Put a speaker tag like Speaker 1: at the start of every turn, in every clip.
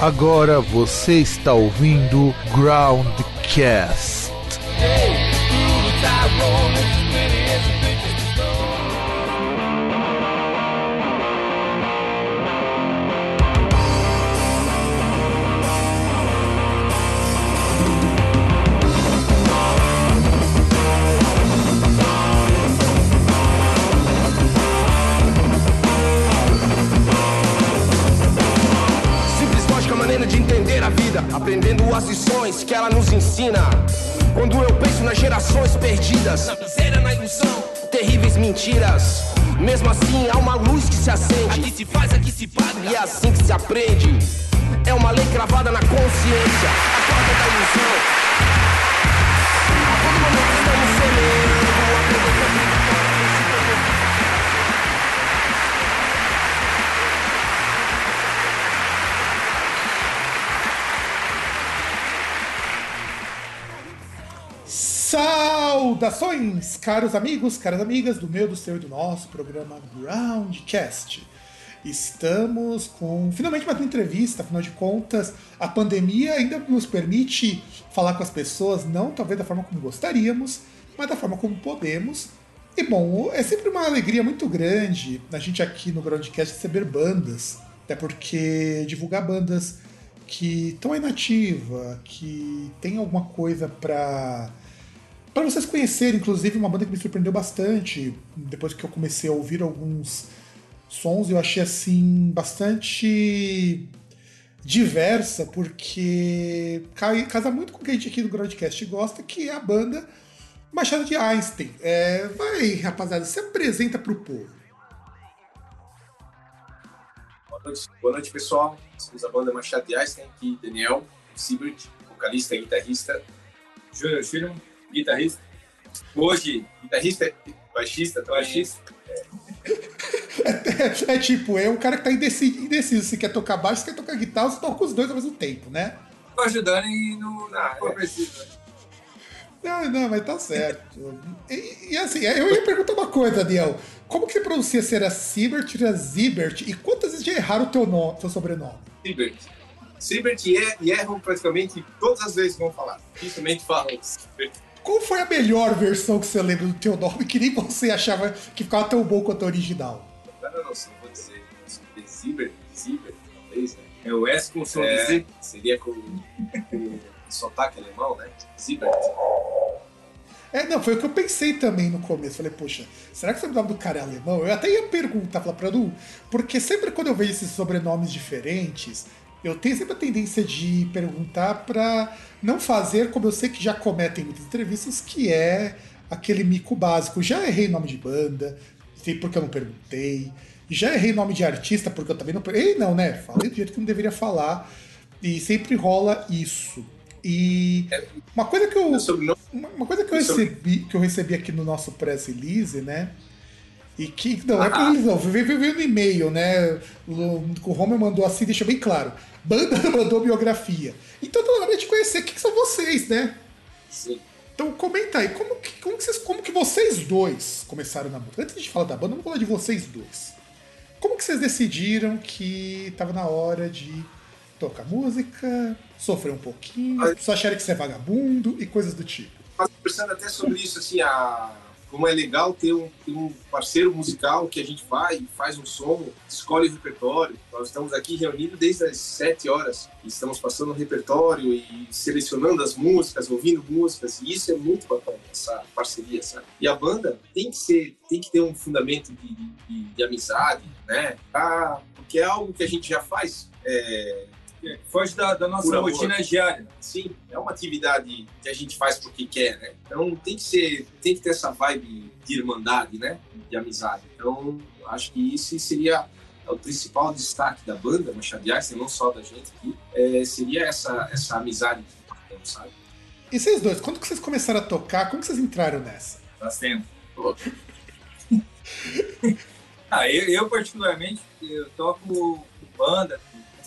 Speaker 1: Agora você está ouvindo Groundcast.
Speaker 2: Simples as lições que ela nos ensina. Quando eu penso nas gerações perdidas, na miséria, na ilusão, terríveis mentiras. Mesmo assim, há uma luz que se acende. Aqui se faz, aqui se paga. E é assim que se aprende. É uma lei cravada na consciência, a porta da ilusão. A todo momento estamos semeando, aprendendo
Speaker 3: Saudações, caros amigos, caras amigas do meu, do seu e do nosso programa Groundcast. Estamos com finalmente mais uma entrevista, afinal de contas, a pandemia ainda nos permite falar com as pessoas, não talvez da forma como gostaríamos, mas da forma como podemos. E bom, é sempre uma alegria muito grande a gente aqui no Groundcast receber bandas, até porque divulgar bandas que estão aí nativa, que tem alguma coisa pra para vocês conhecerem, inclusive, uma banda que me surpreendeu bastante, depois que eu comecei a ouvir alguns sons, eu achei assim bastante diversa, porque casa muito com o que a gente aqui do Groundcast gosta, que é a banda Machado de Einstein. É, vai, rapaziada, se apresenta pro povo.
Speaker 4: Boa noite, boa noite pessoal. Somos a banda Machado de Einstein, aqui Daniel Siebert, vocalista e guitarrista. Júnior Schirman, guitarrista. Hoje, guitarrista, baixista, baixista.
Speaker 3: É, é tipo, é um cara que tá indeciso, indeciso se quer tocar baixo, se quer tocar guitarra, você toca os dois ao mesmo tempo, né?
Speaker 5: Tô ajudando e no,
Speaker 4: Ah,
Speaker 5: no
Speaker 4: é.
Speaker 5: progressivo.
Speaker 3: Não, não, mas tá certo. E, e assim, eu ia perguntar uma coisa, Daniel. Como que você pronuncia se era Siebert, era Zibert? E quantas vezes já erraram o teu, nome, teu sobrenome?
Speaker 4: Siebert. Siebert e, e erram praticamente todas as vezes que vão falar. Dificilmente falam Siebert.
Speaker 3: Qual foi a melhor versão que você lembra do teu nome que nem você achava que ficava tão bom quanto a original?
Speaker 4: Eu não sei, vou dizer. Siebert, Siebert, talvez, né?
Speaker 5: É o S com som de
Speaker 4: É,
Speaker 5: Z.
Speaker 4: seria com, com sotaque alemão, né? Siebert.
Speaker 3: É, não, foi o que eu pensei também no começo. Falei, poxa, será que o sobrenome do cara é alemão? Eu até ia perguntar, falar pra Edu, porque sempre quando eu vejo esses sobrenomes diferentes, eu tenho sempre a tendência de perguntar pra não fazer como eu sei que já cometem muitas entrevistas, que é aquele mico básico. Já errei nome de banda, sei porque eu não perguntei. Já errei nome de artista porque eu também não perguntei. Ei, não, né? Falei do jeito que não deveria falar. E sempre rola isso. E uma coisa que eu.
Speaker 4: Sobrenome
Speaker 3: Uma coisa que eu
Speaker 4: Sobre-
Speaker 3: recebi, que eu recebi aqui no nosso press release, né? E que. Não, é press release, não, veio, veio, veio no e-mail, né? O, Homer mandou assim, deixou bem claro. Banda mandou biografia. Então tá na hora de conhecer quem que são vocês, né?
Speaker 4: sim.
Speaker 3: Então comenta aí, como que, como que, vocês, como que vocês dois começaram na música? Antes de falar da banda, vamos falar de vocês dois. Como que vocês decidiram que tava na hora de tocar música, sofrer um pouquinho, só acharem que você é vagabundo e coisas do tipo?
Speaker 4: Mas pensando até sobre isso, assim, a, como é legal ter um, ter um parceiro musical que a gente vai, faz um som, escolhe o repertório. Nós estamos aqui reunidos desde as sete horas estamos passando o repertório e selecionando as músicas, ouvindo músicas, e isso é muito bacana, essa parceria, sabe? E a banda tem que ser, tem que ter um fundamento de, de, de amizade, né? Ah, porque é algo que a gente já faz. É,
Speaker 5: Foge da, da nossa rotina diária.
Speaker 4: sim, é uma atividade que a gente faz porque quer, né? Então tem que ser, tem que ter essa vibe de irmandade, né? De amizade. Então acho que isso seria o principal destaque da banda, Machado de Einstein, não só da gente aqui, é, seria essa essa amizade que temos, sabe?
Speaker 3: E vocês dois, quando que vocês começaram a tocar? Como que vocês entraram nessa?
Speaker 5: Faz tempo. Ah, eu, eu, particularmente, eu toco com banda,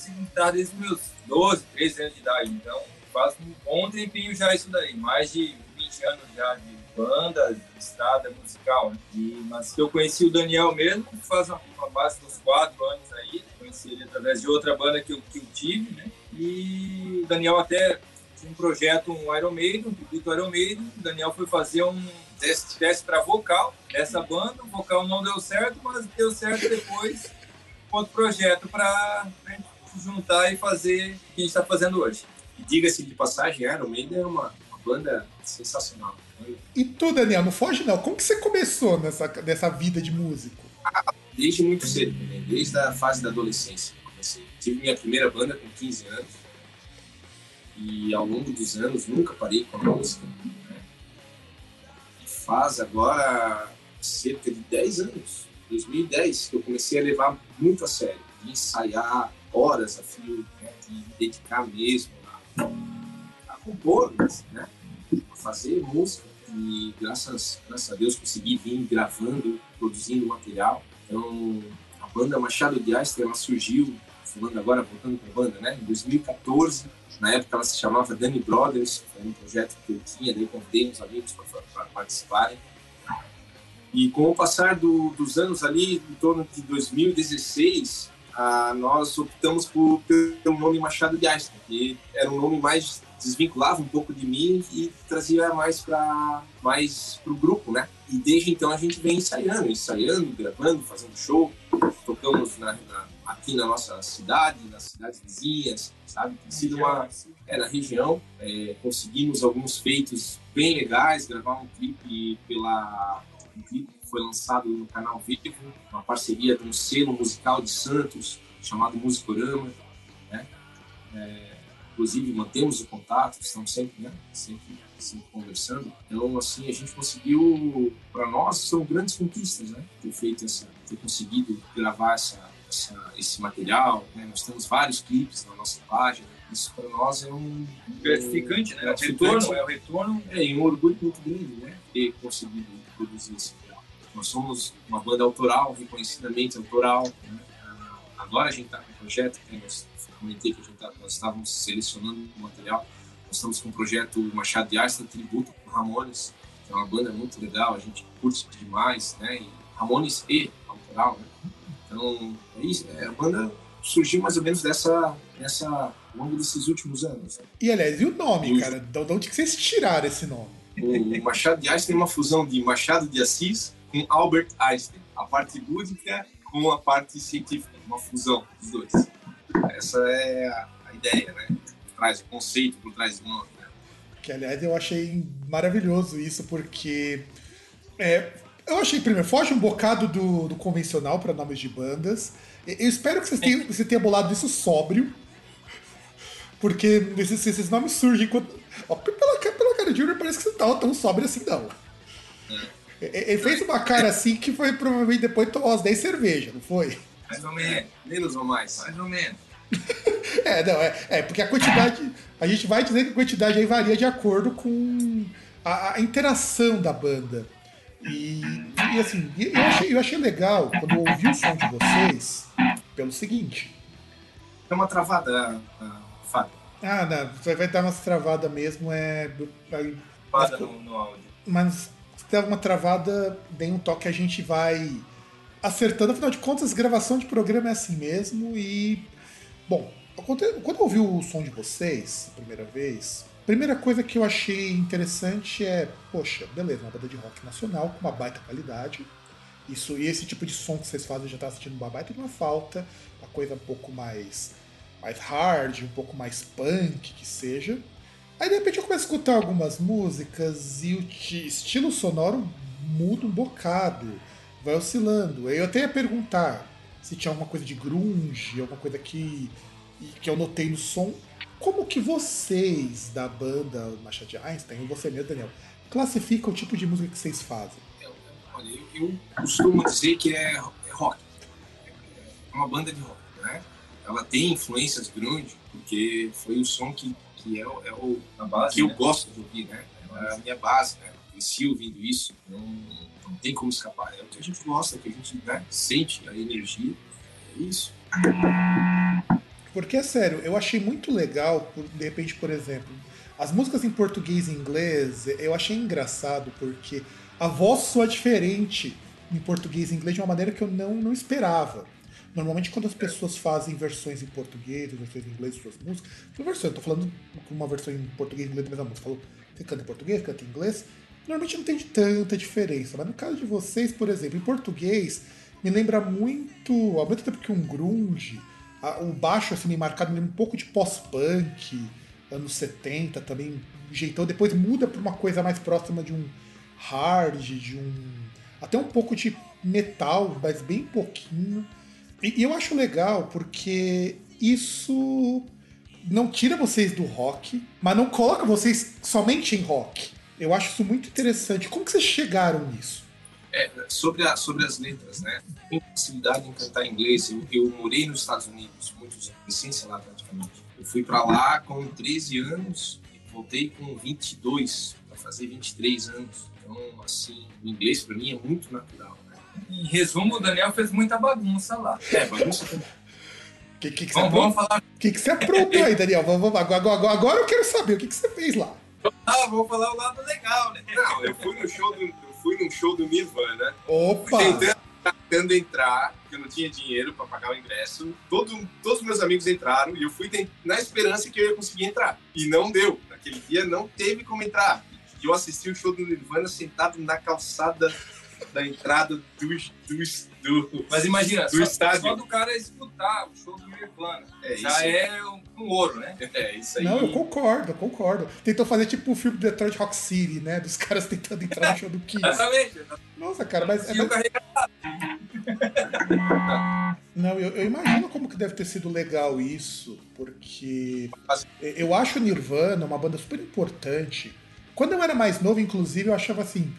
Speaker 5: guitarra desde meus 12, 13 anos de idade. Então, faz um bom tempinho já isso daí. Mais de 20 anos já de banda, de estrada musical. Né? E, mas eu conheci o Daniel mesmo, faz uma, uma base dos quatro anos aí. Conheci ele através de outra banda que eu, que eu tive, né? E o Daniel até tinha um projeto, um Iron Maiden, um tributo Iron Maiden. O Daniel foi fazer um teste, teste para vocal dessa banda. O vocal não deu certo, mas deu certo depois. Outro projeto para se juntar e fazer o que a gente está fazendo hoje.
Speaker 4: E diga-se de passagem, Iron Maiden é uma, uma banda sensacional.
Speaker 3: E tu, Daniel, não foge não. Como que você começou nessa, nessa vida de músico?
Speaker 4: Desde muito cedo, né? desde a fase da adolescência. Comecei. Tive minha primeira banda com 15 anos e ao longo dos anos nunca parei com a música. Né? E faz agora cerca de 10 anos, 2010, que eu comecei a levar muito a sério, de ensaiar horas a fio, né? de me dedicar mesmo a, a compor, né? a fazer música. E graças, graças a Deus consegui vir gravando, produzindo material. Então, a banda Machado de Astra, ela surgiu, falando agora, voltando para a banda, né? Em 2014, na época ela se chamava Danny Brothers, era um projeto que eu tinha, daí convidei uns amigos para participarem. E com o passar do, dos anos ali, em torno de 2016, ah, nós optamos por ter o nome Machado de Astra, que era um nome mais desvinculava um pouco de mim e trazia mais para mais o grupo, né? E desde então a gente vem ensaiando, ensaiando, gravando, fazendo show, tocamos na, na, aqui na nossa cidade, nas cidades vizinhas, sabe? Tem sido uma é, na região, é, conseguimos alguns feitos bem legais, gravar um clipe pela um clipe que foi lançado no canal Vivo, uma parceria de um selo musical de Santos chamado Musicorama, né? É, inclusive mantemos o contato, estamos sempre, né, sempre, sempre conversando. Então, assim, a gente conseguiu, para nós, são grandes conquistas, né, ter feito essa, ter conseguido gravar essa, essa esse material. Né? Nós temos vários clipes na nossa página. Isso para nós é um
Speaker 5: gratificante,
Speaker 4: um,
Speaker 5: né? Gratificante. Retorno, é o retorno.
Speaker 4: É, e um orgulho muito grande, né, ter conseguido produzir esse material. Nós somos uma banda autoral, reconhecidamente autoral. Né? Agora a gente está com um projeto que nós comentei que tá, nós estávamos selecionando o material. Nós estamos com o projeto Machado de Astra Tributo com Ramones, que é uma banda muito legal, a gente curte demais, né? E Ramones e autoral, né? Então, é isso. É, a banda surgiu mais ou menos dessa, dessa ao longo desses últimos anos. Né?
Speaker 3: E aliás, e o nome, e cara? De onde que vocês tiraram esse nome?
Speaker 4: O Machado de Astra tem uma fusão de Machado de Assis com Albert Einstein. A parte lúdica com a parte científica, uma fusão dos dois. Essa é a, ideia, né? Trás, o conceito por trás do nome. Né?
Speaker 3: Que, aliás, eu achei maravilhoso isso, porque. É, eu achei, primeiro, foge um bocado do, do convencional para nomes de bandas. Eu espero que vocês tenham, você tenha bolado isso sóbrio. Porque esses, esses nomes surgem quando. Ó, pela, pela cara de Júnior, parece que você não tava tão sóbrio assim, não. É. Ele fez uma cara assim que foi provavelmente depois de tomar umas 10 cervejas, não foi?
Speaker 4: Mais ou menos. Menos ou mais?
Speaker 5: Mais ou menos.
Speaker 3: é, não, é, é, porque a quantidade. A gente vai dizer que a quantidade aí varia de acordo com a, a interação da banda. E, e assim, eu achei, eu achei legal quando eu ouvi o som de vocês, pelo seguinte.
Speaker 4: É uma travada, Fábio.
Speaker 3: Ah, não, você vai dar umas travadas mesmo, é.
Speaker 5: Travada no, no áudio.
Speaker 3: Mas se der uma travada, bem um toque a gente vai acertando. Afinal de contas, gravação de programa é assim mesmo. E, bom, quando eu ouvi o som de vocês a primeira vez, a primeira coisa que eu achei interessante é, poxa, beleza, uma banda de rock nacional com uma baita qualidade. Isso, e esse tipo de som que vocês fazem já tá sentindo uma baita de uma falta, uma coisa um pouco mais, mais hard, um pouco mais punk que seja. Aí de repente eu começo a escutar algumas músicas e o estilo sonoro muda um bocado vai oscilando. Eu até ia perguntar se tinha alguma coisa de grunge, alguma coisa que, que eu notei no som. Como que vocês da banda Machado de Einstein, e você mesmo, Daniel, classificam o tipo de música que vocês fazem?
Speaker 4: Olha, eu costumo dizer que é, é rock. É uma banda de rock, né? Ela tem influências grunge, porque foi o som que, que é, é o base, que né? eu gosto de ouvir, né? É a minha base, né? Cresci ouvindo isso, então não tem como escapar. É o que a gente gosta, que a gente né, sente a energia. É isso.
Speaker 3: Porque é sério, eu achei muito legal, por, de repente, por exemplo, as músicas em português e inglês, eu achei engraçado porque a voz soa diferente em português e inglês de uma maneira que eu não, não esperava. Normalmente quando as pessoas fazem versões em português, versões em inglês de suas músicas, uma versão, eu tô falando uma versão em português e inglês da mesma música. Falou, você canta em português, canta em inglês, normalmente não tem tanta diferença. Mas no caso de vocês, por exemplo, em português, me lembra muito, ao mesmo tempo que um grunge, a, o baixo assim, meio marcado, me lembra um pouco de pós-punk, anos 70 também, jeitão, depois muda para uma coisa mais próxima de um hard, de um. até um pouco de metal, mas bem pouquinho. E, eu acho legal porque isso não tira vocês do rock, mas não coloca vocês somente em rock. Eu acho isso muito interessante. Como que vocês chegaram nisso?
Speaker 4: É, sobre, a, sobre as letras, né? Tenho facilidade em cantar inglês. Eu, eu morei nos Estados Unidos, muitos licença lá praticamente. Eu fui para lá com 13 anos e voltei com 22 para fazer 23 anos. Então, assim, o inglês para mim é muito natural. Né?
Speaker 5: Em resumo, o Daniel fez muita bagunça lá.
Speaker 4: É, bagunça.
Speaker 3: Que, que, que,
Speaker 5: Vamos, falar.
Speaker 3: que, que você aprontou aí, Daniel? Vamos, vamos, agora, agora, agora eu quero saber o que, que você fez lá.
Speaker 5: Ah, vamos falar o lado legal, né?
Speaker 4: Não, eu fui no show do, eu fui num show do Nirvana,
Speaker 3: Opa!
Speaker 4: tentando, tentando entrar, porque eu não tinha dinheiro para pagar o ingresso. Todo, todos os meus amigos entraram e eu fui na esperança que eu ia conseguir entrar. E não deu. Naquele dia não teve como entrar. E eu assisti o show do Nirvana sentado na calçada da entrada do, do, do
Speaker 5: Mas imagina,
Speaker 4: Do
Speaker 5: só,
Speaker 4: estádio.
Speaker 5: só do cara escutar o show do Nirvana.
Speaker 4: É,
Speaker 5: já
Speaker 4: isso.
Speaker 5: é um, um ouro, né?
Speaker 4: É, isso aí.
Speaker 3: Não, eu concordo, eu concordo. Tentou fazer tipo o filme do Detroit Rock City, né? Dos caras tentando entrar no show do Kiss.
Speaker 5: Exatamente.
Speaker 3: Nossa, cara, mas,
Speaker 5: E o
Speaker 3: mas
Speaker 5: carregador.
Speaker 3: Não, eu, eu imagino como que deve ter sido legal isso, porque eu acho o Nirvana uma banda super importante. Quando eu era mais novo, inclusive, eu achava assim.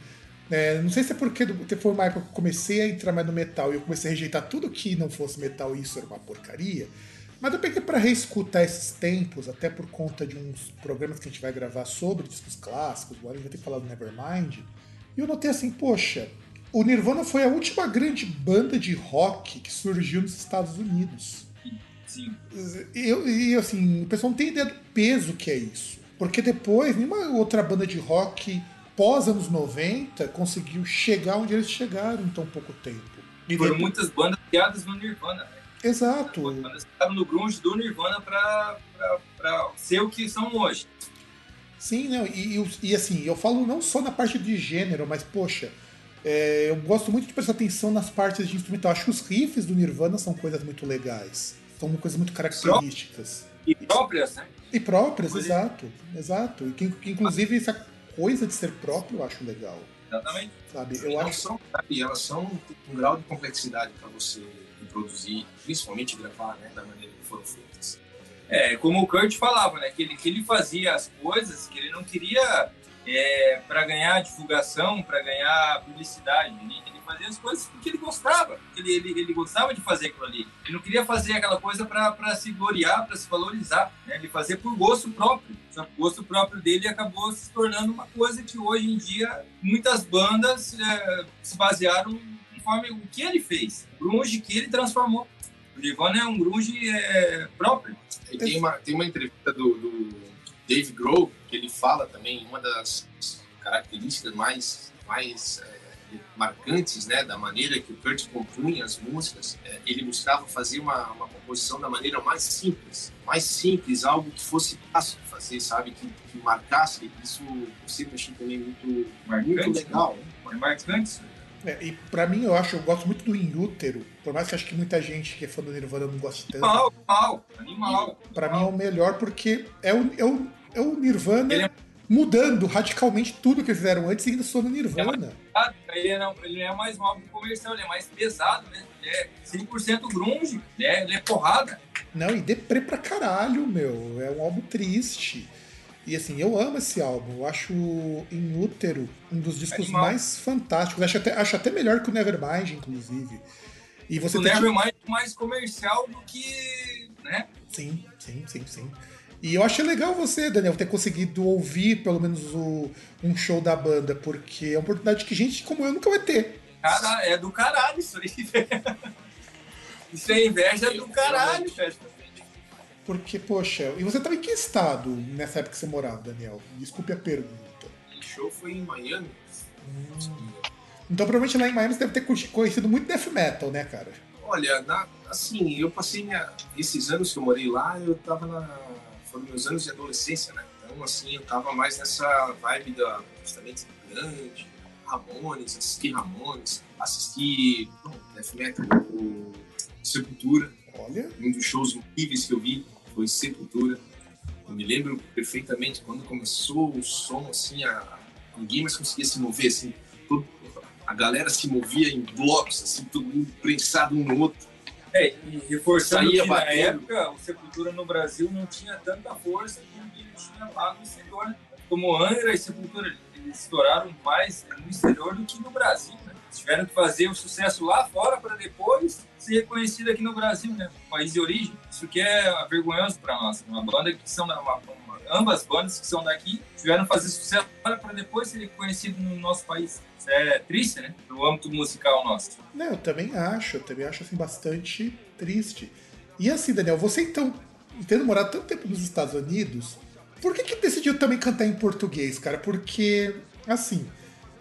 Speaker 3: É, não sei se é porque foi uma época que eu comecei a entrar mais no metal e eu comecei a rejeitar tudo que não fosse metal e isso era uma porcaria. Mas eu peguei pra reescutar esses tempos, até por conta de uns programas que a gente vai gravar sobre discos clássicos, agora a gente vai ter que falar do Nevermind. E eu notei assim, poxa, o Nirvana foi a última grande banda de rock que surgiu nos Estados Unidos.
Speaker 5: Sim.
Speaker 3: E, eu- e assim, o pessoal não tem ideia do peso que é isso. Porque depois, nenhuma outra banda de rock pós anos 90 conseguiu chegar onde eles chegaram em tão pouco tempo. E
Speaker 5: Foram
Speaker 3: depois-
Speaker 5: muitas bandas criadas no Nirvana, né?
Speaker 3: Exato.
Speaker 5: Bandas que estavam no grunge do Nirvana pra ser o que são hoje.
Speaker 3: Sim, não, e, e- e, assim, eu falo não só na parte de gênero, mas poxa, é, eu gosto muito de prestar atenção nas partes de instrumental. Acho que os riffs do Nirvana são coisas muito legais. São coisas muito características.
Speaker 5: E próprias, né?
Speaker 3: E próprias, exato. Exato. E que, que, inclusive essa coisa de ser próprio eu acho legal.
Speaker 5: Exatamente.
Speaker 3: Sabe?
Speaker 4: Eu elas
Speaker 3: acho.
Speaker 4: são, sabe, elas são um grau de complexidade para você produzir, principalmente gravar, né, da maneira que foram feitas.
Speaker 5: É, como o Kurt falava, né? Que ele, que ele fazia as coisas que ele não queria é, para ganhar divulgação, para ganhar publicidade. Ele, ele fazia as coisas porque ele gostava. Ele, ele, ele gostava de fazer aquilo ali. Ele não queria fazer aquela coisa para se gloriar, para se valorizar. Né? Ele fazia por gosto próprio. O gosto próprio dele acabou se tornando uma coisa que hoje em dia muitas bandas é, se basearam conforme o que ele fez. O grunge que ele transformou. O Nirvana é um grunge é, próprio.
Speaker 4: E tem uma, tem uma entrevista do, do Dave Grohl, que ele fala também, uma das características mais, mais é, marcantes né, da maneira que o Kurt compunha as músicas, é, ele buscava fazer uma, uma composição da maneira mais simples, mais simples, algo que fosse fácil de fazer, sabe, que, que marcasse. Isso eu sempre achei também muito,
Speaker 5: Marcante,
Speaker 4: muito legal.
Speaker 5: É marcante isso.
Speaker 3: É, e pra mim, eu acho, eu gosto muito do In Útero. Por mais que acho que muita gente que é fã do Nirvana não goste tanto.
Speaker 5: Animal, animal, animal.
Speaker 3: Pra mim é o melhor porque é o, é o, é o Nirvana
Speaker 5: é-
Speaker 3: mudando radicalmente tudo que eles fizeram antes e ainda sou no Nirvana.
Speaker 5: Ah, Ele não, ele é mais álbum comercial, ele é mais pesado, né? Ele é 100% grunge, né? ele é porrada.
Speaker 3: Não, e deprê pra caralho, meu. É um álbum triste. E assim, eu amo esse álbum. Eu acho In Útero um dos discos
Speaker 5: Animal.
Speaker 3: mais fantásticos. Acho até, acho até melhor que o Nevermind, inclusive. E você
Speaker 5: o
Speaker 3: tem
Speaker 5: Never mais, mais comercial do que. né?
Speaker 3: Sim, sim, sim, sim. E eu achei legal você, Daniel, ter conseguido ouvir pelo menos o, um show da banda, porque é uma oportunidade que gente como eu nunca vai ter.
Speaker 5: Cara, é do caralho isso aí. Isso é inveja do caralho, velho.
Speaker 3: Porque, poxa, e você estava em que estado nessa época que você morava, Daniel? Desculpe a pergunta.
Speaker 4: O show foi em Miami.
Speaker 3: Então, provavelmente lá em Miami você deve ter conhecido muito death metal, né, cara?
Speaker 4: Olha, na, assim, eu passei minha, esses anos que eu morei lá, eu tava na. Foram meus anos de adolescência, né? Então, assim, eu tava mais nessa vibe da justamente do grande, Ramones, assisti Ramones, assisti bom, Death Metal, o Sepultura.
Speaker 3: Olha.
Speaker 4: Um dos shows incríveis que eu vi foi Sepultura. Eu me lembro perfeitamente quando começou o som, assim, a, ninguém mais conseguia se mover, assim, todo, a galera se movia em blocos, assim, todo mundo prensado um no outro.
Speaker 5: É, e reforçando
Speaker 4: Saía
Speaker 5: que na
Speaker 4: batendo.
Speaker 5: época o Sepultura no Brasil não tinha tanta força que ele tinha lá no exterior. Como Angra e Sepultura, eles estouraram mais no exterior do que no Brasil. Tiveram que fazer o sucesso lá fora para depois ser reconhecido aqui no Brasil, né? país de origem. Isso que é vergonhoso para nós. Uma banda que são uma, uma, ambas bandas que são daqui tiveram que fazer sucesso para depois ser reconhecido no nosso país. Isso é triste, né? No âmbito musical nosso.
Speaker 3: Não, eu também acho, eu também acho assim bastante triste. E assim, Daniel, você então, tendo morado tanto tempo nos Estados Unidos, por que que decidiu também cantar em português, cara? Porque, assim,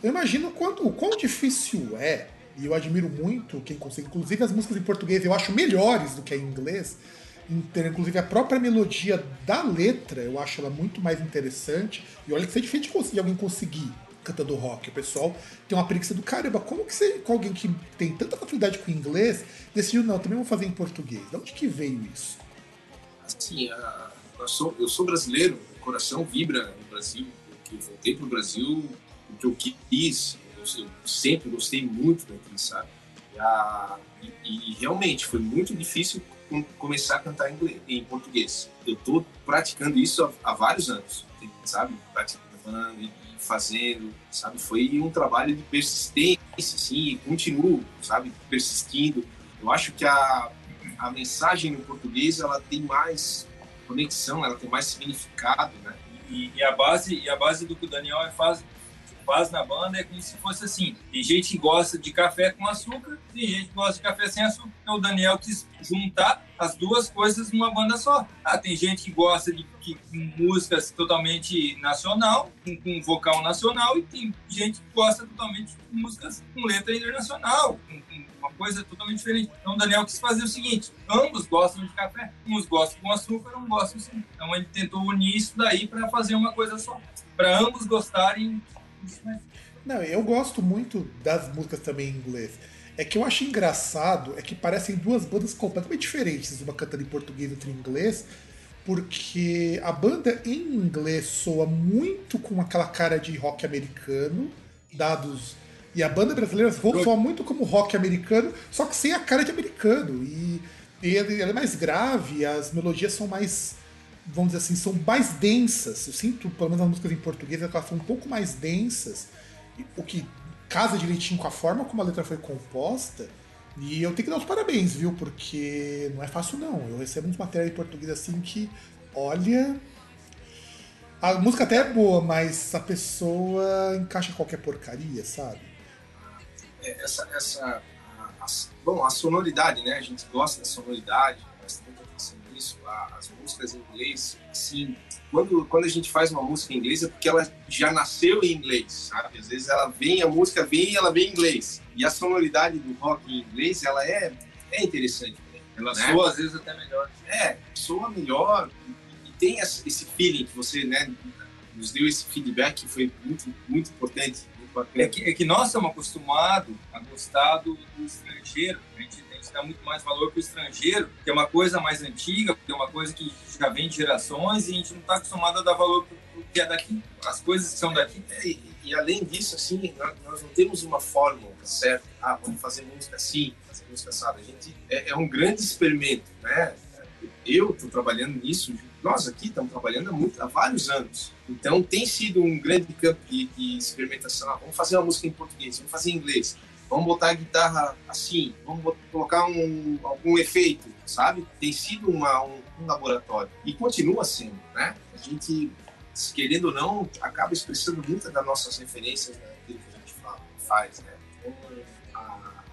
Speaker 3: eu imagino quanto, o quão difícil é, e eu admiro muito quem consegue, inclusive as músicas em português eu acho melhores do que em inglês, inclusive a própria melodia da letra eu acho ela muito mais interessante, e olha que isso é difícil de conseguir alguém conseguir cantando rock. O pessoal tem uma preguiça do caramba. Como que você, com alguém que tem tanta facilidade com inglês, decidiu, não, também vou fazer em português? De onde que veio isso?
Speaker 4: Assim, eu, sou, eu sou brasileiro, o coração vibra no Brasil. Eu que voltei para o Brasil, o que eu quis, eu, sempre gostei muito daqui, sabe? E, a- e- e realmente foi muito difícil com- começar a cantar em, inglês, em português. Eu estou praticando isso há, há vários anos, sabe? Praticando e fazendo, sabe? Foi um trabalho de persistência, assim, e continuo, sabe? Persistindo. Eu acho que a, a mensagem no português ela tem mais conexão, ela tem mais significado, né?
Speaker 5: E, e a base e a base do que o Daniel faz faz na banda é como se fosse assim tem gente que gosta de café com açúcar tem gente que gosta de café sem açúcar. Então o Daniel quis juntar as duas coisas numa banda só. Ah, tem gente que gosta de que, músicas totalmente nacional com, com vocal nacional e tem gente que gosta totalmente de músicas com letra internacional com, com uma coisa totalmente diferente. Então o Daniel quis fazer o seguinte ambos gostam de café uns gostam com açúcar uns gostam sem então ele tentou unir isso daí para fazer uma coisa só para ambos gostarem
Speaker 3: Não, eu gosto muito das músicas também em inglês. É que eu acho engraçado, é que parecem duas bandas completamente diferentes, uma cantando em português e outra em inglês, porque a banda em inglês soa muito com aquela cara de rock americano, dados. E a banda brasileira soa muito como rock americano, só que sem a cara de americano. E, e ela é mais grave, as melodias são mais vamos dizer assim, são mais densas. Eu sinto, pelo menos as músicas em português, elas são um pouco mais densas, o que casa direitinho com a forma como a letra foi composta. E eu tenho que dar os parabéns, viu? Porque não é fácil, não. Eu recebo uns materiais em português assim que, olha. A música até é boa, mas a pessoa encaixa qualquer porcaria, sabe?
Speaker 4: É, Essa, essa, a, a- bom, a sonoridade, né? A gente gosta da sonoridade, presta muita atenção nisso. As músicas em inglês, assim, quando, quando a gente faz uma música em inglês é porque ela já nasceu em inglês, sabe? Às vezes ela vem, a música vem e ela vem em inglês. E a sonoridade do rock em inglês, ela é, é interessante. também,
Speaker 5: ela
Speaker 4: né?
Speaker 5: soa às vezes até melhor
Speaker 4: É, soa melhor e, e tem esse feeling que você, né, nos deu esse feedback que foi muito, muito importante, muito.
Speaker 5: É que, é que nós estamos acostumados a gostar do, do estrangeiro. A gente, gente dá muito mais valor para o estrangeiro, que é uma coisa mais antiga, que é uma coisa que já vem de gerações e a gente não está acostumado a dar valor para o que é daqui. As coisas que são daqui.
Speaker 4: É, e, e além disso, assim, nós, não temos uma fórmula certa. Ah, vamos fazer música assim, fazer música assada. A gente é, é um grande experimento, né? Eu estou trabalhando nisso, nós aqui estamos trabalhando há, muito, há vários anos. Então tem sido um grande campo de, de experimentação. Ah, vamos fazer uma música em português, vamos fazer em inglês, vamos botar a guitarra assim, vamos bot- colocar um, algum efeito, sabe? Tem sido uma, um, um laboratório e continua sendo, né? A gente querendo ou não, acaba expressando muitas das nossas referências naquilo que a gente fala, faz, né? Então, a-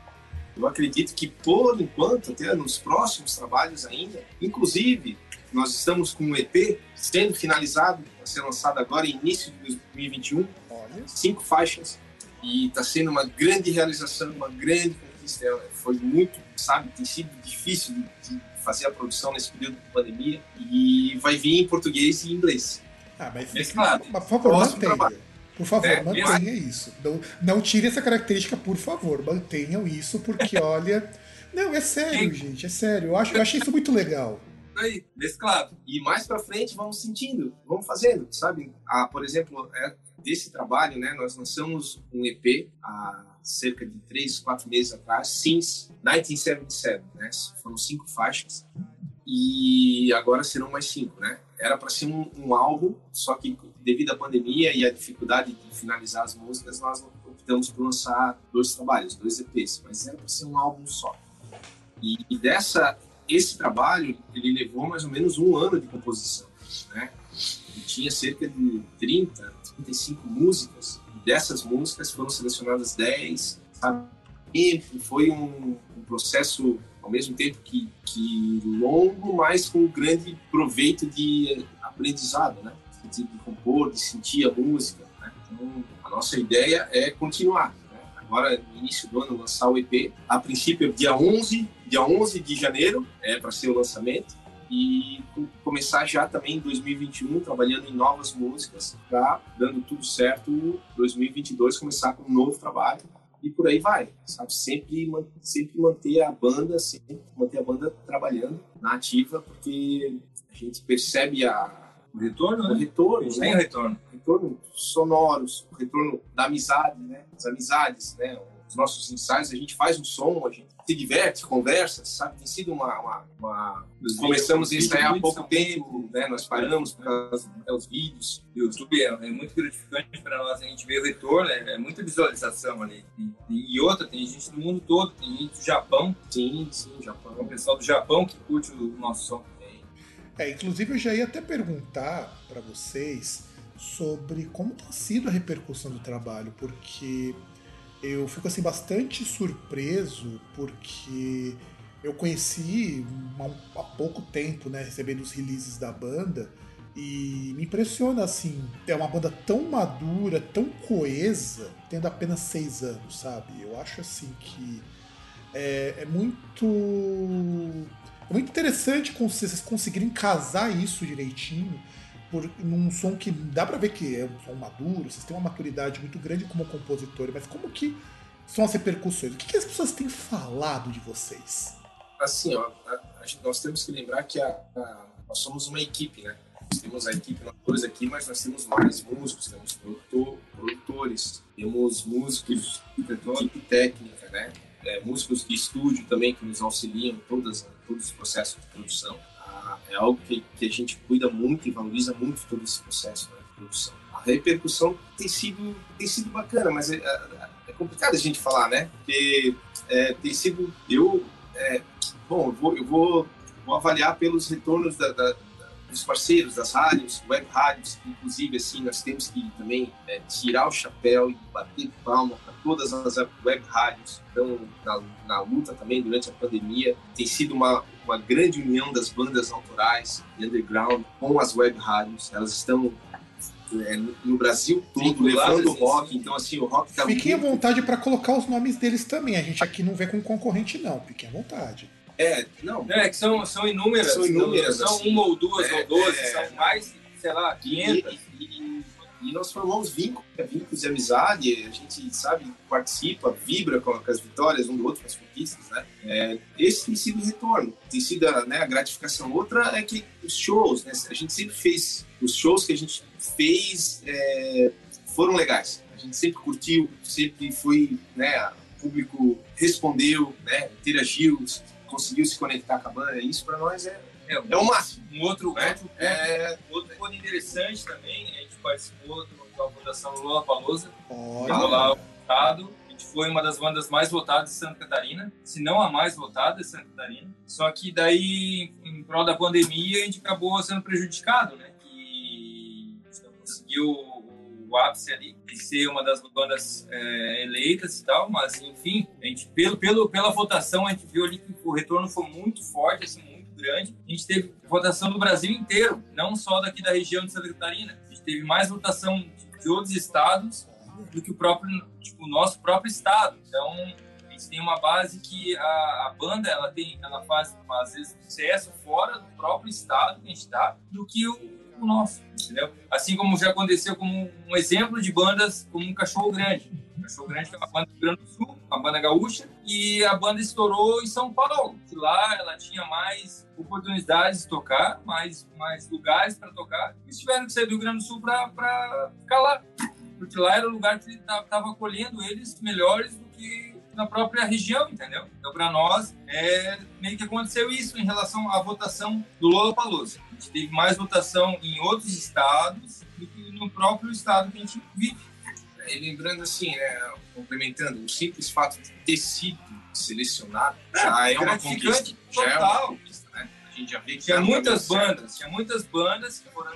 Speaker 4: eu acredito que, por enquanto, até nos próximos trabalhos ainda, inclusive, nós estamos com um EP sendo finalizado, vai ser lançado agora, início de 2021,
Speaker 3: Olha.
Speaker 4: cinco faixas, e está sendo uma grande realização, uma grande conquista. É, foi muito, sabe, tem sido difícil de, de fazer a produção nesse período de pandemia e vai vir em português e inglês.
Speaker 3: Ah, mas, mas claro, por favor, mantenha. Por favor, é, mantenha isso. Não, não tire essa característica, por favor. Mantenham isso, porque olha. Não, é sério, gente, é sério. Eu, acho, eu achei isso muito legal.
Speaker 4: Aí, mesclado. E mais pra frente vamos sentindo, vamos fazendo, sabe? Ah, por exemplo, é, desse trabalho, né, nós lançamos um EP há cerca de três, quatro meses atrás, Since 1977, né? Foram cinco faixas e agora serão mais cinco, né? Era para ser um, um, álbum, só que devido à pandemia e à dificuldade de finalizar as músicas, nós optamos por lançar dois trabalhos, dois EPs, mas era para ser um álbum só. E, e, dessa, esse trabalho ele levou mais ou menos um ano de composição, né? Tinha cerca de 30, 35 músicas. Dessas músicas foram selecionadas 10, sabe? E foi um, um processo ao mesmo tempo que, que longo, mas com grande proveito de aprendizado, né? De compor, de sentir a música. Né? Então, a nossa ideia é continuar. Né? Agora, no início do ano, lançar o EP. A princípio, dia 11, dia 11 de janeiro, é para ser o lançamento. E começar já também em 2021, trabalhando em novas músicas, para, dando tudo certo, 2022 começar com um novo trabalho e por aí vai, sabe? Sempre, sempre manter a banda, sempre manter a banda trabalhando na ativa, porque a gente percebe a
Speaker 5: o retorno, o
Speaker 4: né? retorno,
Speaker 5: né? tem retorno,
Speaker 4: retorno sonoros, o retorno da amizade, né? As amizades, né? Os nossos ensaios, a gente faz um som, a gente se diverte, conversa, sabe? Tem sido uma. uma, uma... Começamos a ensaiar há pouco tempo, né? Nós paramos por causa dos vídeos.
Speaker 5: O YouTube é, é, muito gratificante para nós, a gente vê o retorno, é, é muita visualização ali. E, e, outra, tem gente do mundo todo, tem gente do Japão.
Speaker 4: Sim, sim, Japão.
Speaker 5: O pessoal do Japão que curte o nosso som.
Speaker 3: É, inclusive eu já ia até perguntar para vocês sobre como tem sido a repercussão do trabalho, porque eu fico assim bastante surpreso porque eu conheci há pouco tempo, né, recebendo os releases da banda e me impressiona assim, é uma banda tão madura, tão coesa, tendo apenas seis anos, sabe? Eu acho assim que é, é muito é muito interessante vocês conseguirem casar isso direitinho por, num som que dá para ver que é um som maduro, vocês têm uma maturidade muito grande como compositor, mas como que são as repercussões? O que, que as pessoas têm falado de vocês?
Speaker 4: Assim, ó, a, a, nós temos que lembrar que a, nós somos uma equipe, né? Nós temos a equipe nós dois aqui, mas nós temos mais músicos, temos produtor, produtores, temos músicos, equipe técnica, né? É, músicos de estúdio também que nos auxiliam todas, todos os processos de produção é algo que, que a gente cuida muito e valoriza muito todo esse processo de produção. A repercussão tem sido, tem sido bacana, mas é, é, é complicado a gente falar, né? Porque é, tem sido. Eu. É, bom, eu vou, eu vou, vou avaliar pelos retornos da, da dos parceiros das rádios, web rádios, inclusive assim nós temos que também é, tirar o chapéu e bater palma para todas as web rádios estão na, na, luta também durante a pandemia. Tem sido uma, uma grande união das bandas autorais e underground com as web rádios. Elas estão é, no Brasil todo levando o rock, então assim o rock
Speaker 3: tá Fiquem muito... à vontade para colocar os nomes deles também. A gente aqui não vê com concorrente não. Fiquem à vontade.
Speaker 4: É, não.
Speaker 5: É, que são, são inúmeras.
Speaker 4: São inúmeras.
Speaker 5: Não, são assim, uma ou duas é, ou doze, é, são mais, sei lá, 500. E,
Speaker 4: e, e, nós formamos vínculos, vínculos de amizade, a gente, sabe, participa, vibra com as vitórias um do outro, com as conquistas, né? É, esse tem sido o retorno, tem sido a, né, a gratificação. Outra é que os shows, né? A gente sempre fez, os shows que a gente fez é, foram legais. A gente sempre curtiu, sempre foi, né? O público respondeu, né? Interagiu, conseguiu se conectar com a banda, isso para nós é, é, é, o máximo.
Speaker 5: Um outro, né? outro, é, outro ponto interessante também, a gente participou da Fundação Lula Palosa, lá o Estado, a gente foi uma das bandas mais votadas de Santa Catarina, se não a mais votada de Santa Catarina, só que daí, em prol da pandemia, a gente acabou sendo prejudicado, né, que a gente não conseguiu o ápice ali de ser uma das bandas é, eleitas e tal, mas enfim, a gente, pelo, pelo, pela votação a gente viu ali que o retorno foi muito forte, assim, grande. A gente teve votação do Brasil inteiro, não só daqui da região de Santa Catarina. A gente teve mais votação de, outros estados do que o próprio, tipo, o nosso próprio estado. Então, a eles têm uma base que a, a banda ela tem, ela faz às vezes sucesso fora do próprio estado que a gente está, do que o, o nosso, entendeu? Assim como já aconteceu como um exemplo de bandas como um Cachorro Grande. Cachorro Grande é uma banda do Rio Grande do Sul, uma banda gaúcha, e a banda estourou em São Paulo. Que lá ela tinha mais oportunidades de tocar, mais, mais lugares para tocar. Eles tiveram que sair do Rio Grande do Sul para ficar lá. Porque lá era o lugar que estava acolhendo eles melhores do que na própria região, entendeu? Então, para nós, é, meio que aconteceu isso em relação à votação do Lola Palusa. A gente teve mais votação em outros estados do que no próprio estado que a gente vive.
Speaker 4: E lembrando assim, né, complementando, o simples fato de ter sido selecionado já é uma conquista. Já é uma conquista, né? A gente já vê que
Speaker 5: tinha
Speaker 4: é
Speaker 5: muitas bandas, tinha muitas bandas que, foram,